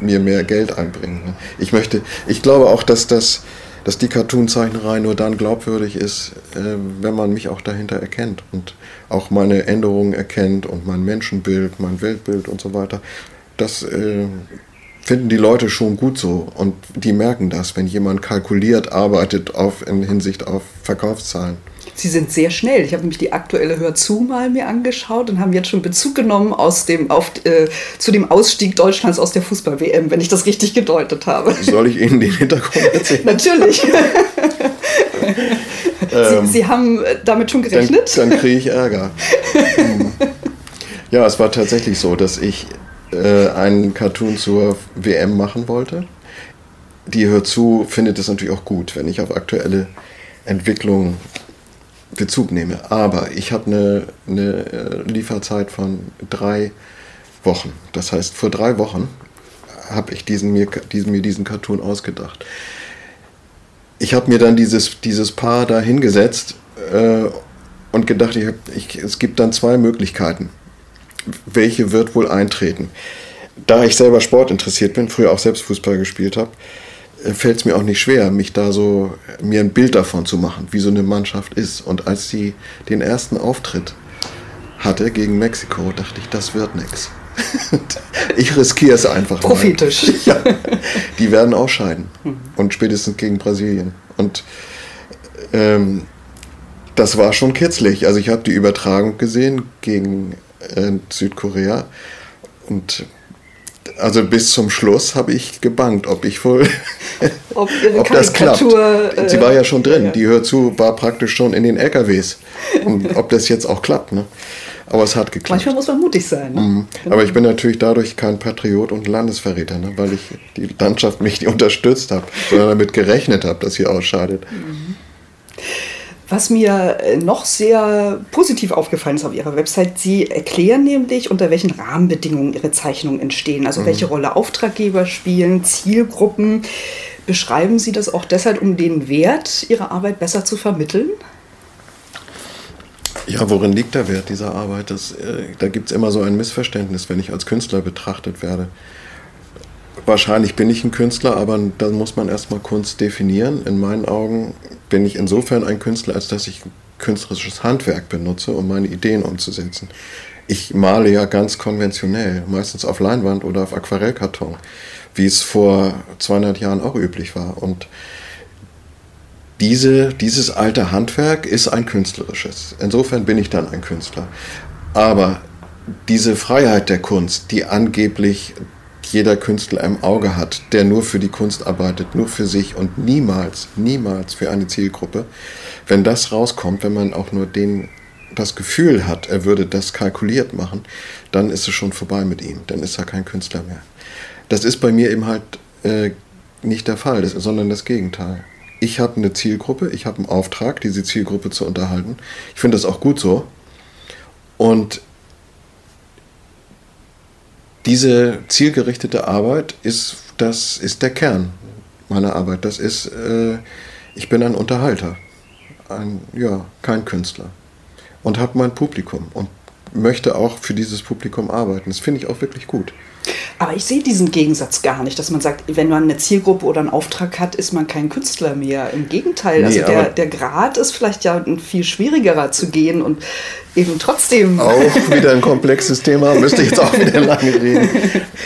mir mehr Geld einbringt. Ne? Ich möchte, ich glaube auch, dass das, dass die Cartoonzeichnerei nur dann glaubwürdig ist, äh, wenn man mich auch dahinter erkennt und auch meine Änderungen erkennt und mein Menschenbild, mein Weltbild und so weiter. Das äh, finden die Leute schon gut so und die merken das, wenn jemand kalkuliert arbeitet auf, in Hinsicht auf Verkaufszahlen. Sie sind sehr schnell. Ich habe nämlich die aktuelle Hör zu mal mir angeschaut und haben jetzt schon Bezug genommen aus dem, auf, äh, zu dem Ausstieg Deutschlands aus der Fußball-WM, wenn ich das richtig gedeutet habe. Soll ich Ihnen den (laughs) Hintergrund erzählen? Natürlich. (laughs) Sie, ähm, Sie, haben äh, damit schon gerechnet? Dann, dann kriege ich Ärger. (laughs) Hm. ja, es war tatsächlich so, dass ich äh, einen Cartoon zur WM machen wollte. Die hört zu, findet es natürlich auch gut, wenn ich auf aktuelle Entwicklungen Bezug nehme. Aber ich habe eine, eine äh, Lieferzeit von drei Wochen. Das heißt, vor drei Wochen habe ich diesen, mir, diesen, mir diesen Cartoon ausgedacht. Ich habe mir dann dieses, dieses Paar da hingesetzt äh, und gedacht, ich ich, es gibt dann zwei Möglichkeiten. Welche wird wohl eintreten? Da ich selber Sport interessiert bin, früher auch selbst Fußball gespielt habe, äh, fällt es mir auch nicht schwer, mich da so, mir ein Bild davon zu machen, wie so eine Mannschaft ist. Und als sie den ersten Auftritt hatte gegen Mexiko, dachte ich, das wird nichts. (laughs) ich riskiere es einfach Prophetisch. mal. (laughs) ja, die werden ausscheiden. Und spätestens gegen Brasilien. Und ähm, das war schon kitzlig. Also ich habe die Übertragung gesehen gegen äh, Südkorea. Und also bis zum Schluss habe ich gebankt, ob ich wohl, (laughs) ob, (laughs) ob das klappt. Äh, Sie war ja schon drin. Ja. Die Hör zu war praktisch schon in den LKWs. Und (laughs) ob das jetzt auch klappt. Ne? Aber es hat geklappt. Manchmal muss man mutig sein. Ne? Mhm. Genau. Aber ich bin natürlich dadurch kein Patriot und Landesverräter, ne? weil ich die Landschaft mich nicht unterstützt habe, sondern damit gerechnet habe, dass sie ausscheidet. Mhm. Was mir äh, noch sehr positiv aufgefallen ist auf Ihrer Website, Sie erklären nämlich, unter welchen Rahmenbedingungen Ihre Zeichnungen entstehen, also mhm. welche Rolle Auftraggeber spielen, Zielgruppen. Beschreiben Sie das auch deshalb, um den Wert Ihrer Arbeit besser zu vermitteln? Ja, worin liegt der Wert dieser Arbeit? Das, äh, da gibt es immer so ein Missverständnis, wenn ich als Künstler betrachtet werde. Wahrscheinlich bin ich ein Künstler, aber dann muss man erstmal Kunst definieren. In meinen Augen bin ich insofern ein Künstler, als dass ich künstlerisches Handwerk benutze, um meine Ideen umzusetzen. Ich male ja ganz konventionell, meistens auf Leinwand oder auf Aquarellkarton, wie es vor 200 Jahren auch üblich war. Und diese, dieses alte Handwerk ist ein künstlerisches. Insofern bin ich dann ein Künstler. Aber diese Freiheit der Kunst, die angeblich jeder Künstler im Auge hat, der nur für die Kunst arbeitet, nur für sich und niemals, niemals für eine Zielgruppe, wenn das rauskommt, wenn man auch nur den, das Gefühl hat, er würde das kalkuliert machen, dann ist es schon vorbei mit ihm, dann ist er kein Künstler mehr. Das ist bei mir eben halt äh, nicht der Fall, das, sondern das Gegenteil. Ich habe eine Zielgruppe, ich habe einen Auftrag, diese Zielgruppe zu unterhalten. Ich finde das auch gut so. Und diese zielgerichtete Arbeit ist, das ist der Kern meiner Arbeit. Das ist, äh, ich bin ein Unterhalter, ein, ja, kein Künstler und habe mein Publikum und möchte auch für dieses Publikum arbeiten. Das finde ich auch wirklich gut. Aber ich sehe diesen Gegensatz gar nicht, dass man sagt, wenn man eine Zielgruppe oder einen Auftrag hat, ist man kein Künstler mehr. Im Gegenteil, nee, also der, der Grad ist vielleicht ja ein viel schwierigerer zu gehen und eben trotzdem. Auch (laughs) wieder ein komplexes Thema, müsste ich jetzt auch wieder lange reden.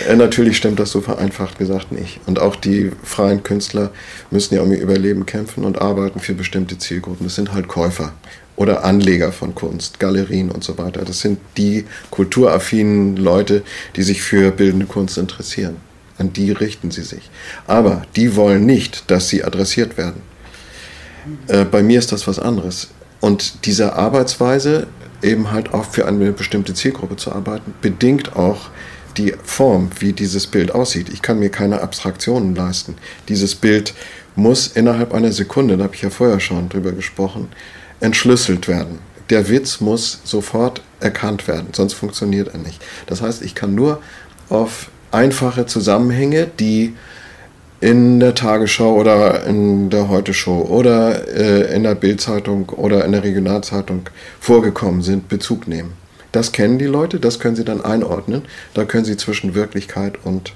Äh, natürlich stimmt das so vereinfacht gesagt nicht. Und auch die freien Künstler müssen ja um ihr Überleben kämpfen und arbeiten für bestimmte Zielgruppen. Das sind halt Käufer oder Anleger von Kunst, Galerien und so weiter. Das sind die kulturaffinen Leute, die sich für bildende Kunst interessieren. An die richten sie sich. Aber die wollen nicht, dass sie adressiert werden. Äh, bei mir ist das was anderes. Und diese Arbeitsweise, eben halt auch für eine bestimmte Zielgruppe zu arbeiten, bedingt auch die Form, wie dieses Bild aussieht. Ich kann mir keine Abstraktionen leisten. Dieses Bild muss innerhalb einer Sekunde, da habe ich ja vorher schon drüber gesprochen, entschlüsselt werden. Der Witz muss sofort erkannt werden, sonst funktioniert er nicht. Das heißt, ich kann nur auf einfache Zusammenhänge, die in der Tagesschau oder in der Heute-Show oder äh, in der Bildzeitung oder in der Regionalzeitung vorgekommen sind, Bezug nehmen. Das kennen die Leute, das können sie dann einordnen. Da können sie zwischen Wirklichkeit und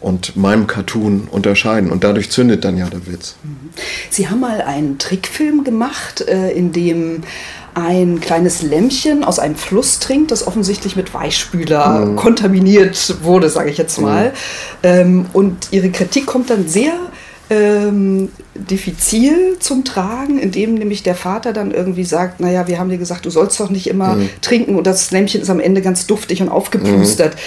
und meinem Cartoon unterscheiden. Und dadurch zündet dann ja der Witz. Sie haben mal einen Trickfilm gemacht, äh, in dem ein kleines Lämmchen aus einem Fluss trinkt, das offensichtlich mit Weichspüler mhm. kontaminiert wurde, sage ich jetzt mal. Mhm. und ihre Kritik kommt dann sehr ähm, diffizil zum Tragen, indem nämlich der Vater dann irgendwie sagt, naja, wir haben dir gesagt, du sollst doch nicht immer mhm. trinken und das Lämmchen ist am Ende ganz duftig und aufgeplustert. Mhm.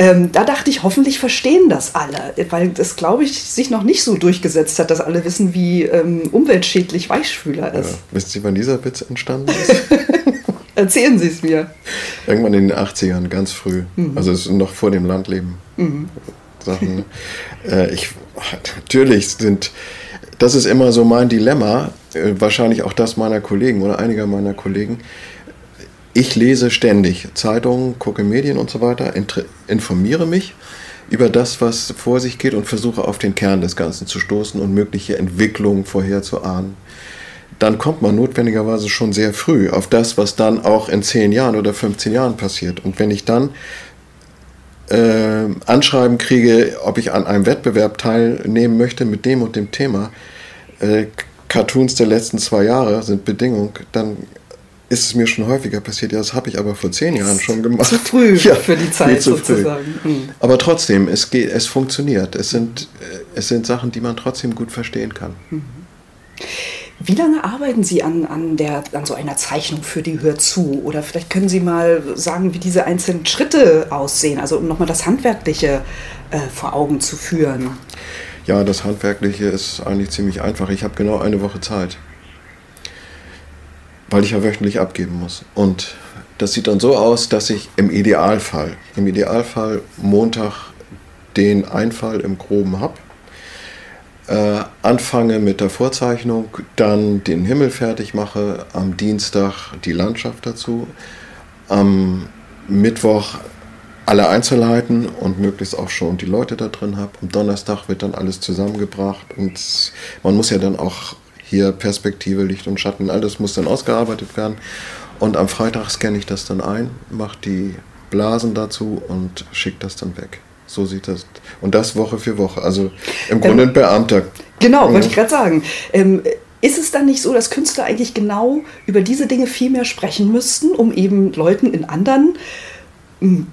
Ähm, da dachte ich, hoffentlich verstehen das alle, weil das, glaube ich, sich noch nicht so durchgesetzt hat, dass alle wissen, wie ähm, umweltschädlich Weichspüler ist. Ja. Wisst ihr, wann dieser Witz entstanden ist? (laughs) Erzählen Sie es mir. Irgendwann in den 80ern, ganz früh. Mhm. Also es ist noch vor dem Landleben. Mhm. Sachen. Äh, ich, natürlich sind, das ist immer so mein Dilemma, äh, wahrscheinlich auch das meiner Kollegen oder einiger meiner Kollegen. Ich lese ständig Zeitungen, gucke Medien und so weiter, informiere mich über das, was vor sich geht und versuche auf den Kern des Ganzen zu stoßen und mögliche Entwicklungen vorherzuahnen. Dann kommt man notwendigerweise schon sehr früh auf das, was dann auch in 10 Jahren oder 15 Jahren passiert. Und wenn ich dann äh, Anschreiben kriege, ob ich an einem Wettbewerb teilnehmen möchte mit dem und dem Thema, äh, Cartoons der letzten zwei Jahre sind Bedingung, dann ist es mir schon häufiger passiert. Ja, das habe ich aber vor zehn Jahren schon gemacht. Zu früh (laughs) ja, für die Zeit sozusagen. Mhm. Aber trotzdem, es, geht, es funktioniert. Es sind, es sind Sachen, die man trotzdem gut verstehen kann. Mhm. Wie lange arbeiten Sie an, an, der, an so einer Zeichnung für die Hör zu? Oder vielleicht können Sie mal sagen, wie diese einzelnen Schritte aussehen, also um nochmal das Handwerkliche äh, vor Augen zu führen. Ja, das Handwerkliche ist eigentlich ziemlich einfach. Ich habe genau eine Woche Zeit weil ich ja wöchentlich abgeben muss. Und das sieht dann so aus, dass ich im Idealfall, im Idealfall Montag den Einfall im Groben habe, äh, anfange mit der Vorzeichnung, dann den Himmel fertig mache, am Dienstag die Landschaft dazu, am Mittwoch alle Einzelheiten und möglichst auch schon die Leute da drin habe. Am Donnerstag wird dann alles zusammengebracht und man muss ja dann auch hier Perspektive, Licht und Schatten, alles muss dann ausgearbeitet werden. Und am Freitag scanne ich das dann ein, mache die Blasen dazu und schicke das dann weg. So sieht das. Und das Woche für Woche. Also im Grunde ähm, ein Beamter. Genau, wollte ich gerade sagen. Ähm, ist es dann nicht so, dass Künstler eigentlich genau über diese Dinge viel mehr sprechen müssten, um eben Leuten in anderen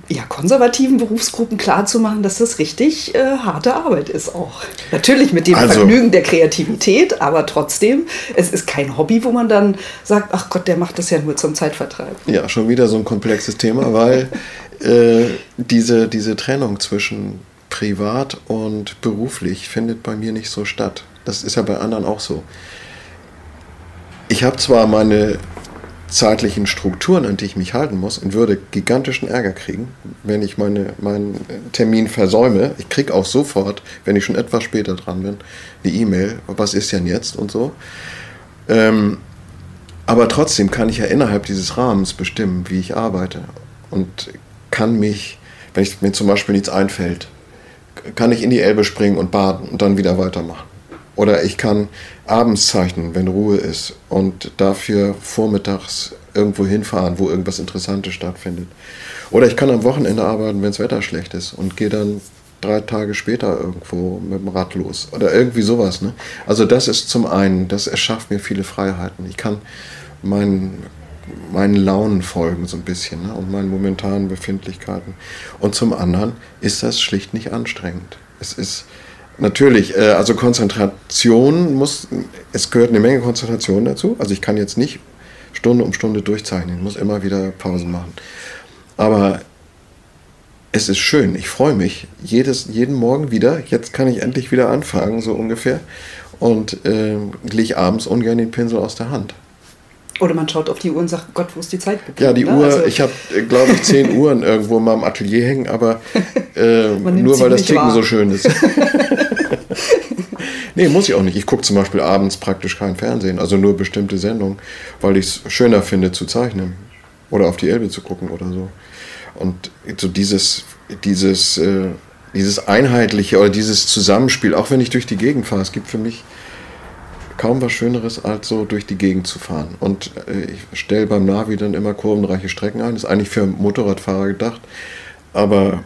ja, konservativen Berufsgruppen klarzumachen, dass das richtig äh, harte Arbeit ist auch. Natürlich mit dem also, Vergnügen der Kreativität, aber trotzdem, es ist kein Hobby, wo man dann sagt, ach Gott, der macht das ja nur zum Zeitvertreib. Ja, schon wieder so ein komplexes Thema, weil (laughs) äh, diese, diese Trennung zwischen privat und beruflich findet bei mir nicht so statt. Das ist ja bei anderen auch so. Ich habe zwar meine zeitlichen Strukturen, an die ich mich halten muss und würde gigantischen Ärger kriegen, wenn ich meine, meinen Termin versäume. Ich kriege auch sofort, wenn ich schon etwas später dran bin, eine E-Mail, was ist denn jetzt und so. Ähm, aber trotzdem kann ich ja innerhalb dieses Rahmens bestimmen, wie ich arbeite und kann mich, wenn ich, mir zum Beispiel nichts einfällt, kann ich in die Elbe springen und baden und dann wieder weitermachen. Oder ich kann abends zeichnen, wenn Ruhe ist und dafür vormittags irgendwo hinfahren, wo irgendwas Interessantes stattfindet. Oder ich kann am Wochenende arbeiten, wenn das Wetter schlecht ist und gehe dann drei Tage später irgendwo mit dem Rad los. Oder irgendwie sowas. Ne? Also das ist zum einen, das erschafft mir viele Freiheiten. Ich kann meinen, meinen Launen folgen so ein bisschen ne? und meinen momentanen Befindlichkeiten. Und zum anderen ist das schlicht nicht anstrengend. Es ist Natürlich, äh, also Konzentration muss, es gehört eine Menge Konzentration dazu. Also ich kann jetzt nicht Stunde um Stunde durchzeichnen, ich muss immer wieder Pausen machen. Aber es ist schön, ich freue mich jedes, jeden Morgen wieder. Jetzt kann ich endlich wieder anfangen, so ungefähr. Und äh, lege abends ungern den Pinsel aus der Hand. Oder man schaut auf die Uhr und sagt, Gott, wo ist die Zeit geblieben? Ja, die ne? Uhr, also ich habe, glaube ich, zehn (laughs) Uhren irgendwo in meinem Atelier hängen, aber (laughs) äh, nur weil das Ticken so schön ist. (laughs) nee, muss ich auch nicht. Ich gucke zum Beispiel abends praktisch kein Fernsehen, also nur bestimmte Sendungen, weil ich es schöner finde zu zeichnen oder auf die Elbe zu gucken oder so. Und so dieses, dieses, äh, dieses einheitliche oder dieses Zusammenspiel, auch wenn ich durch die Gegend fahre, es gibt für mich kaum was Schöneres, als so durch die Gegend zu fahren. Und äh, ich stelle beim Navi dann immer kurvenreiche Strecken ein. Ist eigentlich für Motorradfahrer gedacht. Aber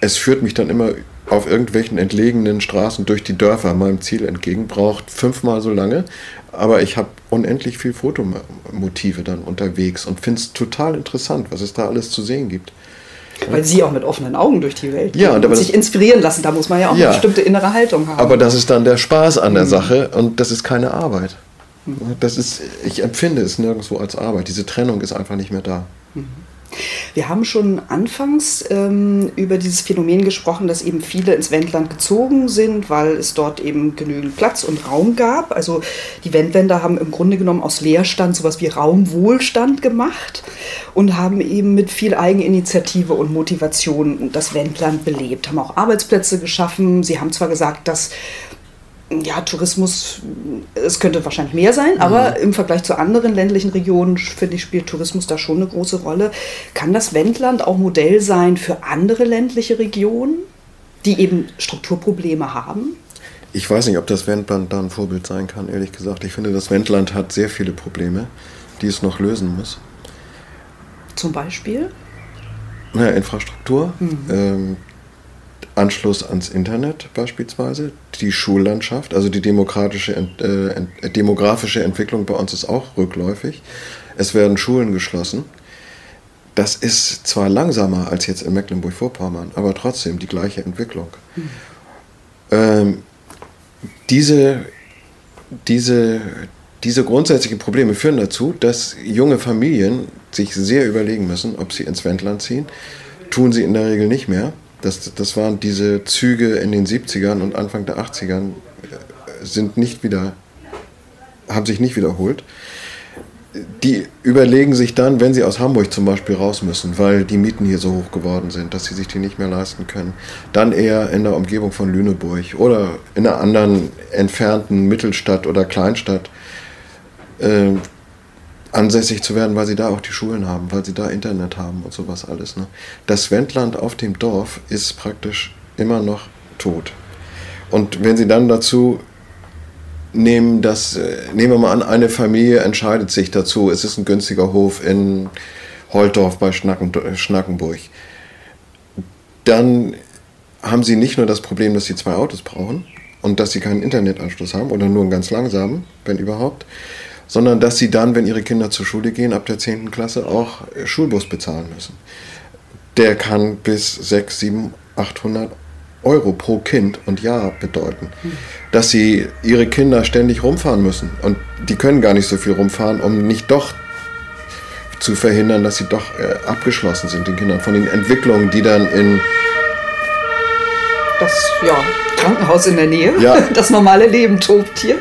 es führt mich dann immer auf irgendwelchen entlegenen Straßen durch die Dörfer meinem Ziel entgegen. Braucht fünfmal so lange. Aber ich habe unendlich viel Fotomotive dann unterwegs und finde es total interessant, was es da alles zu sehen gibt. Weil sie auch mit offenen Augen durch die Welt ja, und, und sich inspirieren lassen. Da muss man ja auch ja, eine bestimmte innere Haltung haben. Aber das ist dann der Spaß an der mhm. Sache und das ist keine Arbeit. Mhm. Das ist, ich empfinde es nirgendwo als Arbeit. Diese Trennung ist einfach nicht mehr da. Mhm. Wir haben schon anfangs ähm, über dieses Phänomen gesprochen, dass eben viele ins Wendland gezogen sind, weil es dort eben genügend Platz und Raum gab. Also die Wendländer haben im Grunde genommen aus Leerstand sowas wie Raumwohlstand gemacht und haben eben mit viel Eigeninitiative und Motivation das Wendland belebt, haben auch Arbeitsplätze geschaffen. Sie haben zwar gesagt, dass ja, Tourismus, es könnte wahrscheinlich mehr sein, aber mhm. im Vergleich zu anderen ländlichen Regionen, finde ich, spielt Tourismus da schon eine große Rolle. Kann das Wendland auch Modell sein für andere ländliche Regionen, die eben Strukturprobleme haben? Ich weiß nicht, ob das Wendland da ein Vorbild sein kann, ehrlich gesagt. Ich finde, das Wendland hat sehr viele Probleme, die es noch lösen muss. Zum Beispiel? Naja, Infrastruktur. Mhm. Ähm, Anschluss ans Internet beispielsweise, die Schullandschaft, also die demokratische, äh, demografische Entwicklung bei uns ist auch rückläufig. Es werden Schulen geschlossen. Das ist zwar langsamer als jetzt in Mecklenburg-Vorpommern, aber trotzdem die gleiche Entwicklung. Mhm. Ähm, diese, diese, diese grundsätzlichen Probleme führen dazu, dass junge Familien sich sehr überlegen müssen, ob sie ins Wendland ziehen. Tun sie in der Regel nicht mehr das, das waren diese Züge in den 70ern und Anfang der 80ern äh, sind nicht wieder, haben sich nicht wiederholt. Die überlegen sich dann, wenn sie aus Hamburg zum Beispiel raus müssen, weil die Mieten hier so hoch geworden sind, dass sie sich die nicht mehr leisten können, dann eher in der Umgebung von Lüneburg oder in einer anderen entfernten Mittelstadt oder Kleinstadt äh, ansässig zu werden, weil sie da auch die Schulen haben, weil sie da Internet haben und sowas alles. Ne? Das Wendland auf dem Dorf ist praktisch immer noch tot. Und wenn sie dann dazu nehmen, dass, äh, nehmen wir mal an, eine Familie entscheidet sich dazu, es ist ein günstiger Hof in Holtorf bei Schnacken, Schnackenburg, dann haben sie nicht nur das Problem, dass sie zwei Autos brauchen und dass sie keinen Internetanschluss haben oder nur einen ganz langsamen, wenn überhaupt, sondern dass sie dann, wenn ihre Kinder zur Schule gehen, ab der 10. Klasse auch äh, Schulbus bezahlen müssen. Der kann bis 6, 7, 800 Euro pro Kind und Jahr bedeuten. Dass sie ihre Kinder ständig rumfahren müssen. Und die können gar nicht so viel rumfahren, um nicht doch zu verhindern, dass sie doch äh, abgeschlossen sind, den Kindern, von den Entwicklungen, die dann in das ja, Krankenhaus in der Nähe. Ja. Das normale Leben tobt hier.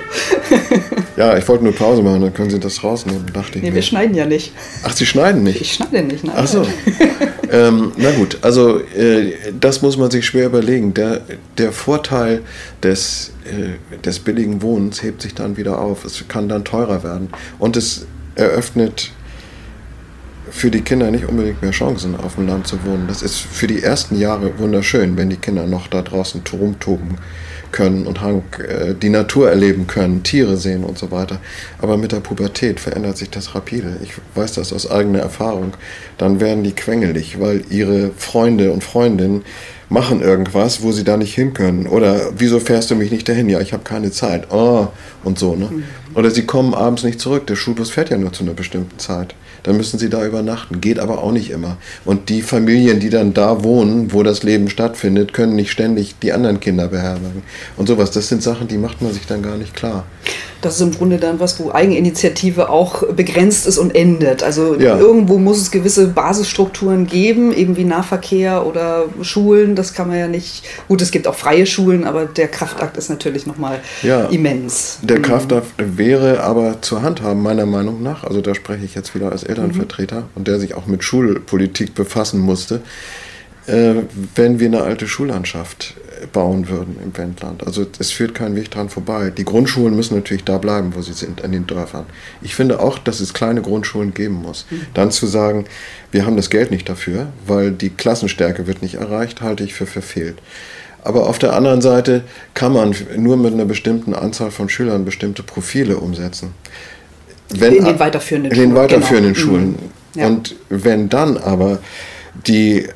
Ja, ich wollte nur Pause machen, dann können Sie das rausnehmen, dachte ich. Nee, mir. wir schneiden ja nicht. Ach, Sie schneiden nicht? Ich schneide nicht, nein. Ach so. (laughs) ähm, na gut, also äh, das muss man sich schwer überlegen. Der, der Vorteil des, äh, des billigen Wohnens hebt sich dann wieder auf. Es kann dann teurer werden. Und es eröffnet für die Kinder nicht unbedingt mehr Chancen, auf dem Land zu wohnen. Das ist für die ersten Jahre wunderschön, wenn die Kinder noch da draußen rumtoben können und äh, die Natur erleben können, Tiere sehen und so weiter. Aber mit der Pubertät verändert sich das rapide. Ich weiß das aus eigener Erfahrung. Dann werden die quengelig, weil ihre Freunde und Freundinnen machen irgendwas, wo sie da nicht hin können. Oder wieso fährst du mich nicht dahin? Ja, ich habe keine Zeit. Oh, und so. Ne? Mhm. Oder sie kommen abends nicht zurück. Der Schulbus fährt ja nur zu einer bestimmten Zeit dann müssen sie da übernachten. Geht aber auch nicht immer. Und die Familien, die dann da wohnen, wo das Leben stattfindet, können nicht ständig die anderen Kinder beherbergen. Und sowas, das sind Sachen, die macht man sich dann gar nicht klar. Das ist im Grunde dann was, wo Eigeninitiative auch begrenzt ist und endet. Also ja. irgendwo muss es gewisse Basisstrukturen geben, eben wie Nahverkehr oder Schulen. Das kann man ja nicht. Gut, es gibt auch freie Schulen, aber der Kraftakt ist natürlich nochmal ja, immens. Der mhm. Kraftakt wäre aber zur Handhaben, meiner Meinung nach. Also da spreche ich jetzt wieder als Elternvertreter mhm. und der sich auch mit Schulpolitik befassen musste, äh, wenn wir eine alte Schullandschaft bauen würden im Wendland. Also es führt kein Weg dran vorbei. Die Grundschulen müssen natürlich da bleiben, wo sie sind, an den Dörfern. Ich finde auch, dass es kleine Grundschulen geben muss. Mhm. Dann zu sagen, wir haben das Geld nicht dafür, weil die Klassenstärke wird nicht erreicht, halte ich für verfehlt. Aber auf der anderen Seite kann man nur mit einer bestimmten Anzahl von Schülern bestimmte Profile umsetzen. Wenn, in den weiterführenden in den Schulen. Weiterführenden genau. Schulen. Ja. Und wenn dann aber die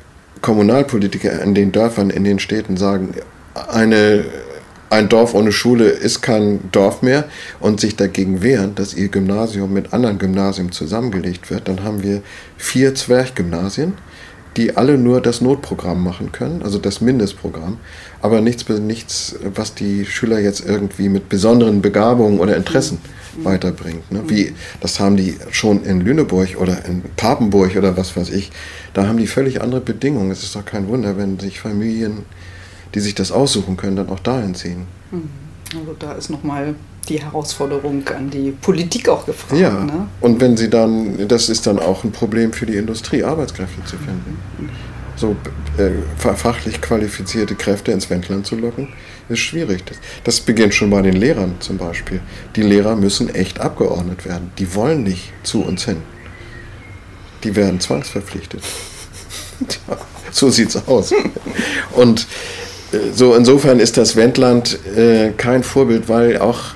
Kommunalpolitiker in den Dörfern, in den Städten sagen, eine, ein Dorf ohne Schule ist kein Dorf mehr und sich dagegen wehren, dass ihr Gymnasium mit anderen Gymnasien zusammengelegt wird, dann haben wir vier Zwerggymnasien die alle nur das Notprogramm machen können, also das Mindestprogramm, aber nichts, nichts was die Schüler jetzt irgendwie mit besonderen Begabungen oder Interessen mhm. weiterbringt. Ne? Wie, das haben die schon in Lüneburg oder in Papenburg oder was weiß ich, da haben die völlig andere Bedingungen. Es ist doch kein Wunder, wenn sich Familien, die sich das aussuchen können, dann auch dahin ziehen. Mhm. Also da ist nochmal die Herausforderung an die Politik auch gefragt. Ja, ne? und wenn sie dann, das ist dann auch ein Problem für die Industrie, Arbeitskräfte zu finden. So äh, fachlich qualifizierte Kräfte ins Wendland zu locken, ist schwierig. Das, das beginnt schon bei den Lehrern zum Beispiel. Die Lehrer müssen echt abgeordnet werden. Die wollen nicht zu uns hin. Die werden zwangsverpflichtet. (laughs) so sieht's aus. Und äh, so insofern ist das Wendland äh, kein Vorbild, weil auch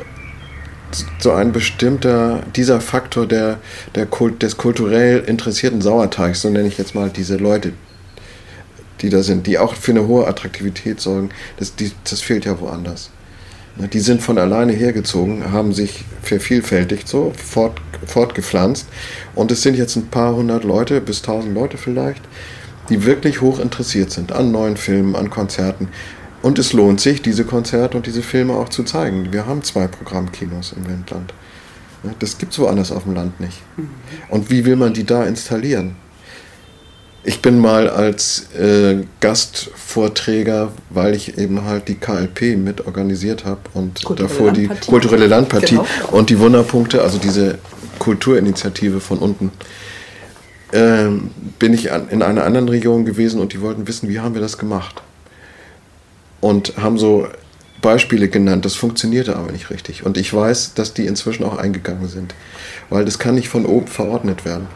so ein bestimmter, dieser Faktor der, der Kult, des kulturell interessierten Sauerteigs, so nenne ich jetzt mal diese Leute, die da sind, die auch für eine hohe Attraktivität sorgen, das, die, das fehlt ja woanders. Ne, die sind von alleine hergezogen, haben sich vervielfältigt, so fort, fortgepflanzt. Und es sind jetzt ein paar hundert Leute, bis tausend Leute vielleicht, die wirklich hoch interessiert sind an neuen Filmen, an Konzerten. Und es lohnt sich, diese Konzerte und diese Filme auch zu zeigen. Wir haben zwei Programmkinos im Wendland. Das gibt es woanders auf dem Land nicht. Mhm. Und wie will man die da installieren? Ich bin mal als äh, Gastvorträger, weil ich eben halt die KLP mit organisiert habe und kulturelle davor die Landpartie. kulturelle Landpartie genau. und die Wunderpunkte, also diese Kulturinitiative von unten, äh, bin ich an, in einer anderen Region gewesen und die wollten wissen, wie haben wir das gemacht und haben so Beispiele genannt. Das funktionierte aber nicht richtig. Und ich weiß, dass die inzwischen auch eingegangen sind, weil das kann nicht von oben verordnet werden.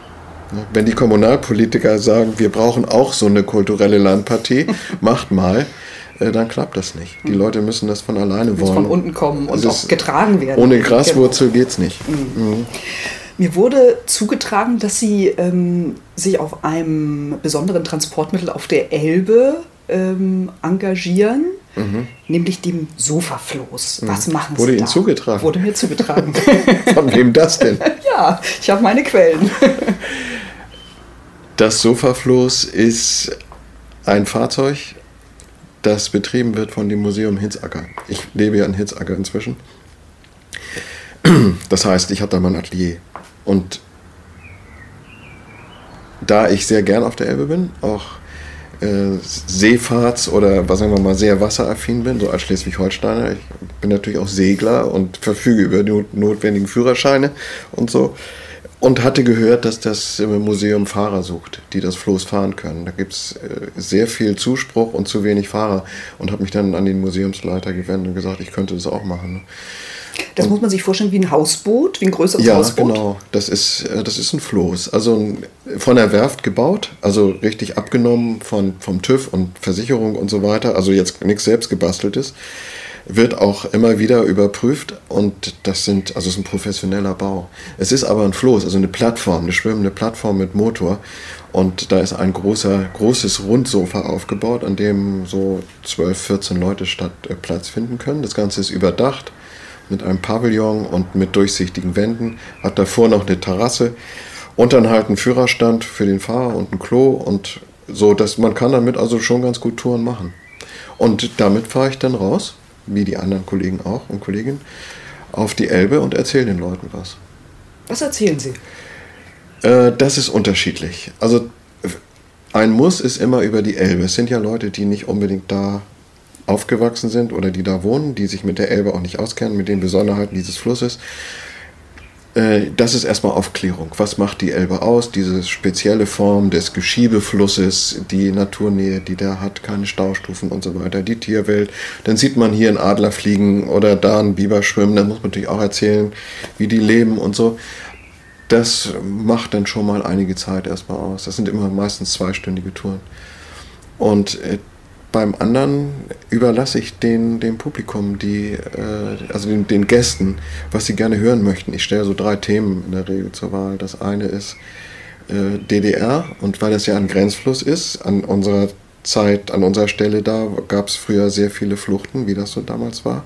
Wenn die Kommunalpolitiker sagen, wir brauchen auch so eine kulturelle Landpartie, (laughs) macht mal, äh, dann klappt das nicht. Die Leute müssen das von alleine Muss wollen. Von unten kommen und auch getragen werden. Ohne Graswurzel genau. geht es nicht. Mhm. Mhm. Mir wurde zugetragen, dass Sie ähm, sich auf einem besonderen Transportmittel auf der Elbe ähm, engagieren, mhm. nämlich dem Sofafloß. Mhm. Was machen Wurde Sie Ihnen da? zugetragen? Wurde mir zugetragen. (laughs) Von wem das denn? (laughs) ja, ich habe meine Quellen. (laughs) das Sofafloß ist ein Fahrzeug, das betrieben wird von dem Museum Hitzacker. Ich lebe ja in Hitzacker inzwischen. (clears throat) Das heißt, ich habe da mein Atelier. Und da ich sehr gern auf der Elbe bin, auch äh, Seefahrts- oder was sagen wir mal sehr wasseraffin bin, so als Schleswig-Holsteiner. Ich bin natürlich auch Segler und verfüge über die notwendigen Führerscheine und so. Und hatte gehört, dass das Museum Fahrer sucht, die das Floß fahren können. Da gibt es äh, sehr viel Zuspruch und zu wenig Fahrer. Und habe mich dann an den Museumsleiter gewendet und gesagt, ich könnte das auch machen. Das muss man sich vorstellen wie ein Hausboot, wie ein größeres ja, Hausboot? Ja, genau. Das ist, äh, das ist ein Floß. Also von der Werft gebaut, also richtig abgenommen von, vom TÜV und Versicherung und so weiter. Also jetzt nichts selbst gebasteltes. Wird auch immer wieder überprüft und das sind, also es ist ein professioneller Bau. Es ist aber ein Floß, also eine Plattform, eine schwimmende Plattform mit Motor. Und da ist ein großer, großes Rundsofa aufgebaut, an dem so 12, 14 Leute statt äh, Platz finden können. Das Ganze ist überdacht mit einem Pavillon und mit durchsichtigen Wänden, hat davor noch eine Terrasse und dann halt einen Führerstand für den Fahrer und ein Klo und so, dass man kann damit also schon ganz gut Touren machen. Und damit fahre ich dann raus, wie die anderen Kollegen auch und Kolleginnen, auf die Elbe und erzähle den Leuten was. Was erzählen Sie? Äh, das ist unterschiedlich. Also ein Muss ist immer über die Elbe. Es sind ja Leute, die nicht unbedingt da aufgewachsen sind oder die da wohnen, die sich mit der Elbe auch nicht auskennen, mit den Besonderheiten dieses Flusses. Äh, das ist erstmal Aufklärung. Was macht die Elbe aus? Diese spezielle Form des Geschiebeflusses, die Naturnähe, die der hat, keine Staustufen und so weiter, die Tierwelt. Dann sieht man hier einen Adler fliegen oder da einen Biber schwimmen. Dann muss man natürlich auch erzählen, wie die leben und so. Das macht dann schon mal einige Zeit erstmal aus. Das sind immer meistens zweistündige Touren. Und äh, beim anderen überlasse ich den, dem Publikum, die, äh, also den, den, Gästen, was sie gerne hören möchten. Ich stelle so drei Themen in der Regel zur Wahl. Das eine ist äh, DDR und weil das ja ein Grenzfluss ist, an unserer Zeit, an unserer Stelle da gab es früher sehr viele Fluchten, wie das so damals war.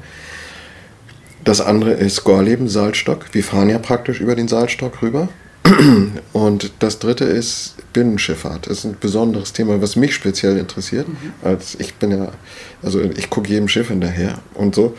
Das andere ist Gorleben, Salzstock. Wir fahren ja praktisch über den Salzstock rüber. (clears throat) Und das dritte ist Binnenschifffahrt. Das ist ein besonderes Thema, was mich speziell interessiert. Mhm. Als ich bin ja, also ich gucke jedem Schiff hinterher und so.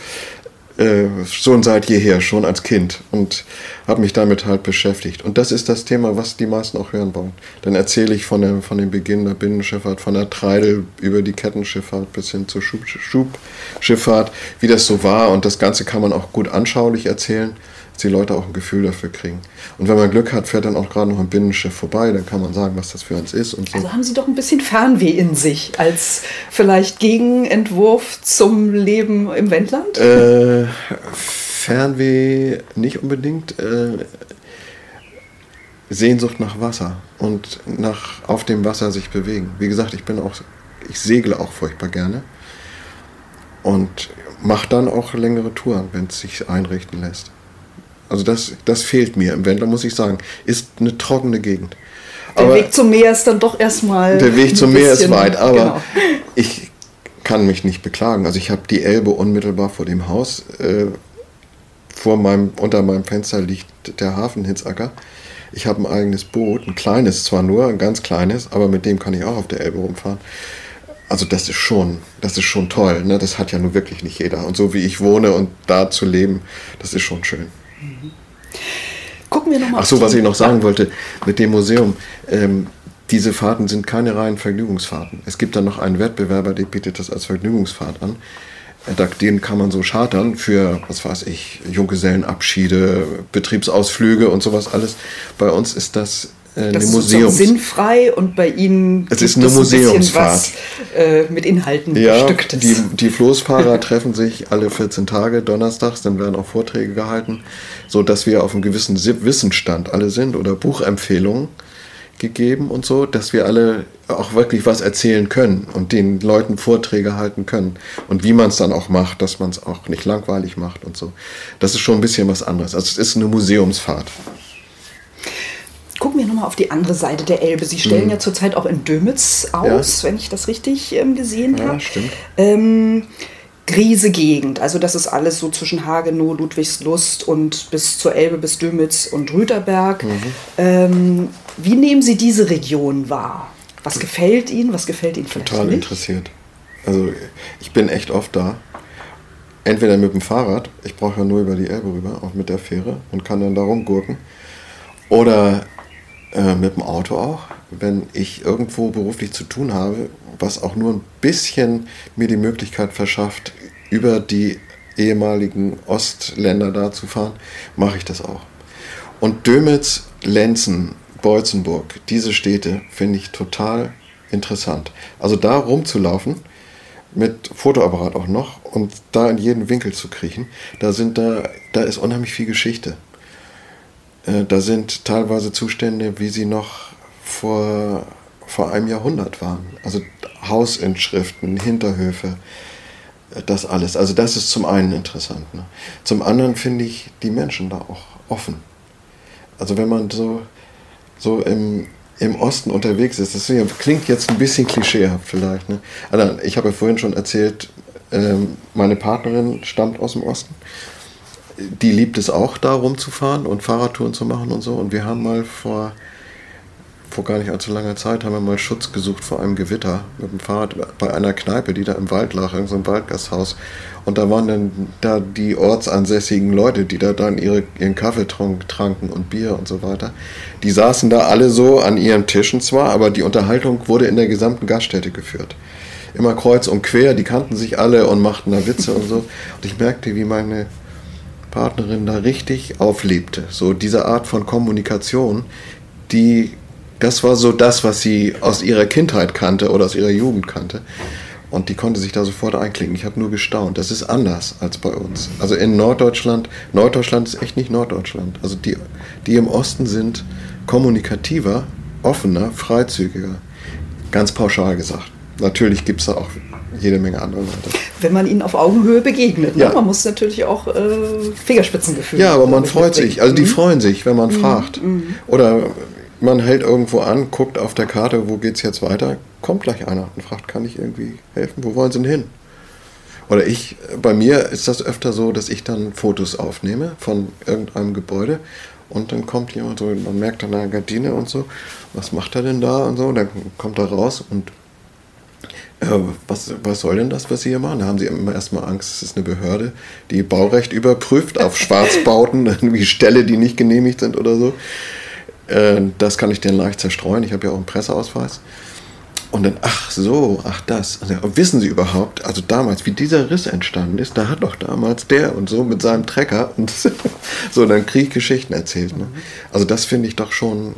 Äh, schon seit jeher, schon als Kind und habe mich damit halt beschäftigt. Und das ist das Thema, was die meisten auch hören wollen. Dann erzähle ich von, der, von dem Beginn der Binnenschifffahrt, von der Treidel über die Kettenschifffahrt bis hin zur Schub, Schubschifffahrt, wie das so war. Und das Ganze kann man auch gut anschaulich erzählen die Leute auch ein Gefühl dafür kriegen. Und wenn man Glück hat, fährt dann auch gerade noch ein Binnenschiff vorbei, dann kann man sagen, was das für uns ist. Und so. Also haben Sie doch ein bisschen Fernweh in sich als vielleicht Gegenentwurf zum Leben im Wendland? Äh, Fernweh nicht unbedingt. Äh, Sehnsucht nach Wasser und nach auf dem Wasser sich bewegen. Wie gesagt, ich bin auch, ich segle auch furchtbar gerne und mache dann auch längere Touren, wenn es sich einrichten lässt. Also das, das fehlt mir im Wendler, muss ich sagen. Ist eine trockene Gegend. Der aber Weg zum Meer ist dann doch erstmal. Der Weg zum Meer ist weit, aber genau. (laughs) ich kann mich nicht beklagen. Also ich habe die Elbe unmittelbar vor dem Haus. Äh, vor meinem, unter meinem Fenster liegt der Hafen Hitzacker. Ich habe ein eigenes Boot, ein kleines zwar nur, ein ganz kleines, aber mit dem kann ich auch auf der Elbe rumfahren. Also das ist schon, das ist schon toll. Ne? Das hat ja nur wirklich nicht jeder. Und so wie ich wohne und da zu leben, das ist schon schön. Gucken wir nochmal. Ach so, was ich noch sagen wollte mit dem Museum. Ähm, diese Fahrten sind keine reinen Vergnügungsfahrten. Es gibt dann noch einen Wettbewerber, der bietet das als Vergnügungsfahrt an. Äh, den kann man so chartern für, was weiß ich, Junggesellenabschiede, Betriebsausflüge und sowas alles. Bei uns ist das äh, das eine Museums sinnfrei und bei Ihnen es ist eine Museumsfahrt was, äh, mit Inhalten ja, bestücktes. Die, die Floßfahrer treffen sich alle 14 Tage donnerstags, dann werden auch Vorträge gehalten, so dass wir auf einem gewissen Wissensstand alle sind oder Buchempfehlungen gegeben und so, dass wir alle auch wirklich was erzählen können und den Leuten Vorträge halten können und wie man es dann auch macht, dass man es auch nicht langweilig macht und so. Das ist schon ein bisschen was anderes. Also es ist eine Museumsfahrt. Gucken wir nochmal auf die andere Seite der Elbe. Sie stellen mhm. ja zurzeit auch in Dömitz aus, ja. wenn ich das richtig ähm, gesehen ja, habe. Ja, stimmt. Ähm, Griese Gegend, also das ist alles so zwischen Hagenow, Ludwigslust und bis zur Elbe, bis Dömitz und Rüterberg. Mhm. Ähm, wie nehmen Sie diese Region wahr? Was gefällt Ihnen? Was gefällt Ihnen vielleicht Total nicht? interessiert. Also ich bin echt oft da. Entweder mit dem Fahrrad, ich brauche ja nur über die Elbe rüber, auch mit der Fähre und kann dann da rumgurken. Oder äh, mit dem Auto auch. Wenn ich irgendwo beruflich zu tun habe, was auch nur ein bisschen mir die Möglichkeit verschafft, über die ehemaligen Ostländer da zu fahren, mache ich das auch. Und Dömitz, Lenzen, Beutzenburg, diese Städte finde ich total interessant. Also da rumzulaufen, mit Fotoapparat auch noch und da in jeden Winkel zu kriechen, da sind da, da ist unheimlich viel Geschichte. Äh, da sind teilweise Zustände, wie sie noch vor, vor einem Jahrhundert waren. Also Hausinschriften, Hinterhöfe, äh, das alles. Also das ist zum einen interessant. Ne? Zum anderen finde ich die Menschen da auch offen. Also wenn man so, so im, im Osten unterwegs ist, das klingt jetzt ein bisschen klischeehaft vielleicht. Ne? Also ich habe ja vorhin schon erzählt, ähm, meine Partnerin stammt aus dem Osten die liebt es auch, da rumzufahren und Fahrradtouren zu machen und so. Und wir haben mal vor, vor gar nicht allzu langer Zeit, haben wir mal Schutz gesucht vor einem Gewitter mit dem Fahrrad bei einer Kneipe, die da im Wald lag, in so einem Waldgasthaus. Und da waren dann da die ortsansässigen Leute, die da dann ihre, ihren Kaffee tranken und Bier und so weiter. Die saßen da alle so an ihren Tischen zwar, aber die Unterhaltung wurde in der gesamten Gaststätte geführt immer kreuz und quer, die kannten sich alle und machten da Witze und so. Und ich merkte, wie meine Partnerin da richtig auflebte. So diese Art von Kommunikation, die, das war so das, was sie aus ihrer Kindheit kannte oder aus ihrer Jugend kannte. Und die konnte sich da sofort einklinken. Ich habe nur gestaunt. Das ist anders als bei uns. Also in Norddeutschland, Norddeutschland ist echt nicht Norddeutschland. Also die, die im Osten sind kommunikativer, offener, freizügiger. Ganz pauschal gesagt. Natürlich gibt es da auch jede Menge andere Leute. Wenn man ihnen auf Augenhöhe begegnet. Ne? Ja. Man muss natürlich auch äh, Fingerspitzengefühl Ja, aber man freut sich. Also die mhm. freuen sich, wenn man mhm. fragt. Mhm. Oder man hält irgendwo an, guckt auf der Karte, wo geht es jetzt weiter, kommt gleich einer und fragt, kann ich irgendwie helfen? Wo wollen Sie denn hin? Oder ich, bei mir ist das öfter so, dass ich dann Fotos aufnehme von irgendeinem Gebäude Und dann kommt jemand so, man merkt an der Gardine und so, was macht er denn da und so. Dann kommt er raus und was, was soll denn das, was Sie hier machen? Da haben Sie immer erstmal Angst, es ist eine Behörde, die Baurecht überprüft auf (laughs) Schwarzbauten, (laughs) irgendwie Ställe, die nicht genehmigt sind oder so. Äh, das kann ich denen leicht zerstreuen. Ich habe ja auch einen Presseausweis. Und dann, ach so, ach das. Also, wissen Sie überhaupt, also damals, wie dieser Riss entstanden ist, da hat doch damals der und so mit seinem Trecker (laughs) und so, dann kriege ich Geschichten erzählt. Ne? Also das finde ich doch schon,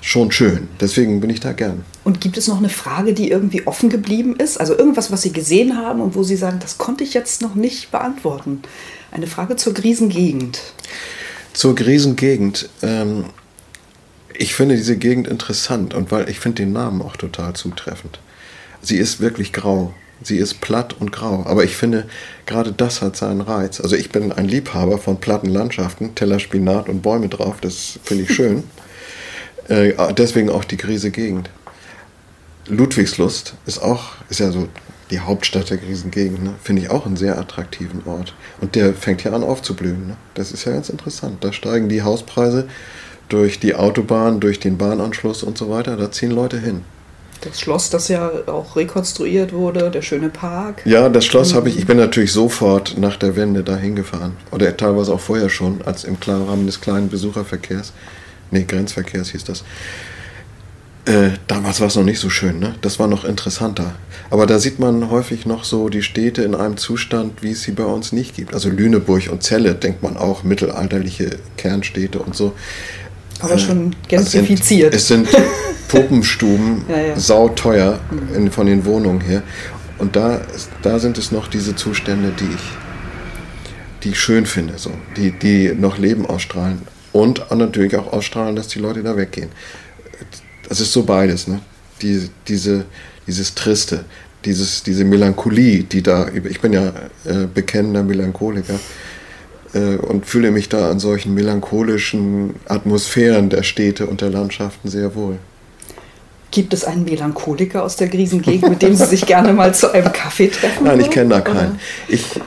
schon schön. Deswegen bin ich da gern. Und gibt es noch eine Frage, die irgendwie offen geblieben ist? Also irgendwas, was Sie gesehen haben und wo Sie sagen, das konnte ich jetzt noch nicht beantworten? Eine Frage zur Griesengegend. Zur Griesengegend. Ähm, ich finde diese Gegend interessant und weil ich finde den Namen auch total zutreffend. Sie ist wirklich grau. Sie ist platt und grau. Aber ich finde, gerade das hat seinen Reiz. Also ich bin ein Liebhaber von platten Landschaften, Teller Spinat und Bäume drauf. Das finde ich schön. (laughs) äh, deswegen auch die Griese Gegend. Ludwigslust ist auch, ist ja so die Hauptstadt der Griesengegend, ne? finde ich auch einen sehr attraktiven Ort. Und der fängt ja an aufzublühen. Ne? Das ist ja ganz interessant. Da steigen die Hauspreise durch die Autobahn, durch den Bahnanschluss und so weiter. Da ziehen Leute hin. Das Schloss, das ja auch rekonstruiert wurde, der schöne Park. Ja, das Schloss habe ich, ich bin natürlich sofort nach der Wende dahin gefahren. Oder teilweise auch vorher schon, als im Rahmen des kleinen Besucherverkehrs, nee, Grenzverkehrs hieß das. Äh, damals war es noch nicht so schön, ne? Das war noch interessanter. Aber da sieht man häufig noch so die Städte in einem Zustand, wie es sie bei uns nicht gibt. Also Lüneburg und Celle denkt man auch, mittelalterliche Kernstädte und so. Aber äh, schon gentrifiziert. Es sind, es sind (laughs) Puppenstuben, ja, ja. sauteuer in, von den Wohnungen her. Und da, da sind es noch diese Zustände, die ich, die ich schön finde, so, die, die noch Leben ausstrahlen. Und natürlich auch ausstrahlen, dass die Leute da weggehen. Das ist so beides, ne? Die, diese, dieses Triste, dieses, diese Melancholie, die da, ich bin ja äh, bekennender Melancholiker, äh, und fühle mich da an solchen melancholischen Atmosphären der Städte und der Landschaften sehr wohl. Gibt es einen Melancholiker aus der Griesengegend, mit dem Sie sich gerne mal zu einem Kaffee treffen? Nein, ich kenne da keinen.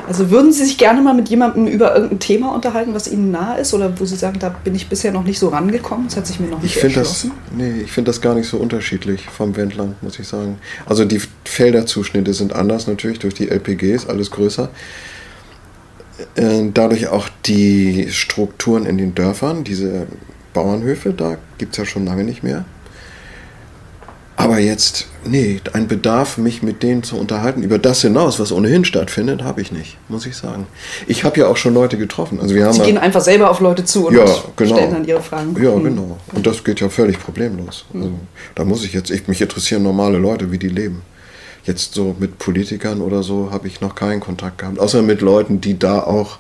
Also würden Sie sich gerne mal mit jemandem über irgendein Thema unterhalten, was Ihnen nahe ist oder wo Sie sagen, da bin ich bisher noch nicht so rangekommen, das hat sich mir noch nicht ich erschlossen? Das, nee, ich finde das gar nicht so unterschiedlich vom Wendland, muss ich sagen. Also die Felderzuschnitte sind anders natürlich durch die LPGs, alles größer. Äh, dadurch auch die Strukturen in den Dörfern, diese Bauernhöfe, da gibt es ja schon lange nicht mehr. Aber jetzt, nee, ein Bedarf, mich mit denen zu unterhalten, über das hinaus, was ohnehin stattfindet, habe ich nicht, muss ich sagen. Ich habe ja auch schon Leute getroffen. Also wir haben Sie gehen einfach selber auf Leute zu und ja, genau. stellen dann ihre Fragen. Ja, hm. genau. Und das geht ja völlig problemlos. Hm. Also, da muss ich jetzt, ich, mich interessieren normale Leute, wie die leben. Jetzt so mit Politikern oder so habe ich noch keinen Kontakt gehabt, außer mit Leuten, die da auch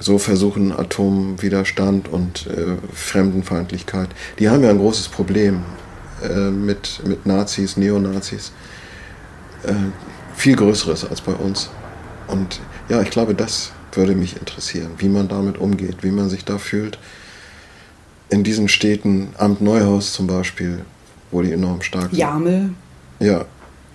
so versuchen, Atomwiderstand und äh, Fremdenfeindlichkeit. Die haben ja ein großes Problem äh, mit, mit Nazis, Neonazis. Äh, viel größeres als bei uns. Und ja, ich glaube, das würde mich interessieren, wie man damit umgeht, wie man sich da fühlt. In diesen Städten, Amt Neuhaus zum Beispiel, wo die enorm stark sind. Jamel. Ja,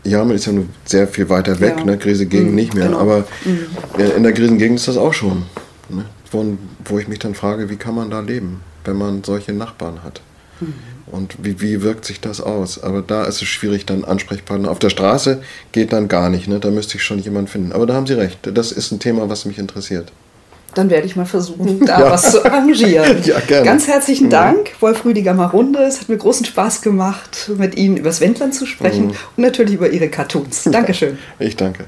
Jamel ist ja nur sehr viel weiter weg, ja. ne? Grisegegend mhm, nicht mehr. Genau. Aber mhm. in der Grisengegend ist das auch schon. Ne? Wo, wo, ich mich dann frage, wie kann man da leben, wenn man solche Nachbarn hat? Mhm. Und wie, wie wirkt sich das aus? Aber da ist es schwierig, dann Ansprechpartner. Auf der Straße geht dann gar nicht, ne? da müsste ich schon jemanden finden. Aber da haben Sie recht, das ist ein Thema, was mich interessiert dann werde ich mal versuchen, (laughs) da ja. was zu arrangieren. (laughs) ja, gerne. Ganz herzlichen mhm. Dank, Wolf Rüdiger Marunde. Es hat mir großen Spaß gemacht, mit Ihnen über das Wendland zu sprechen mhm. und natürlich über Ihre Cartoons. Dankeschön. Ich danke.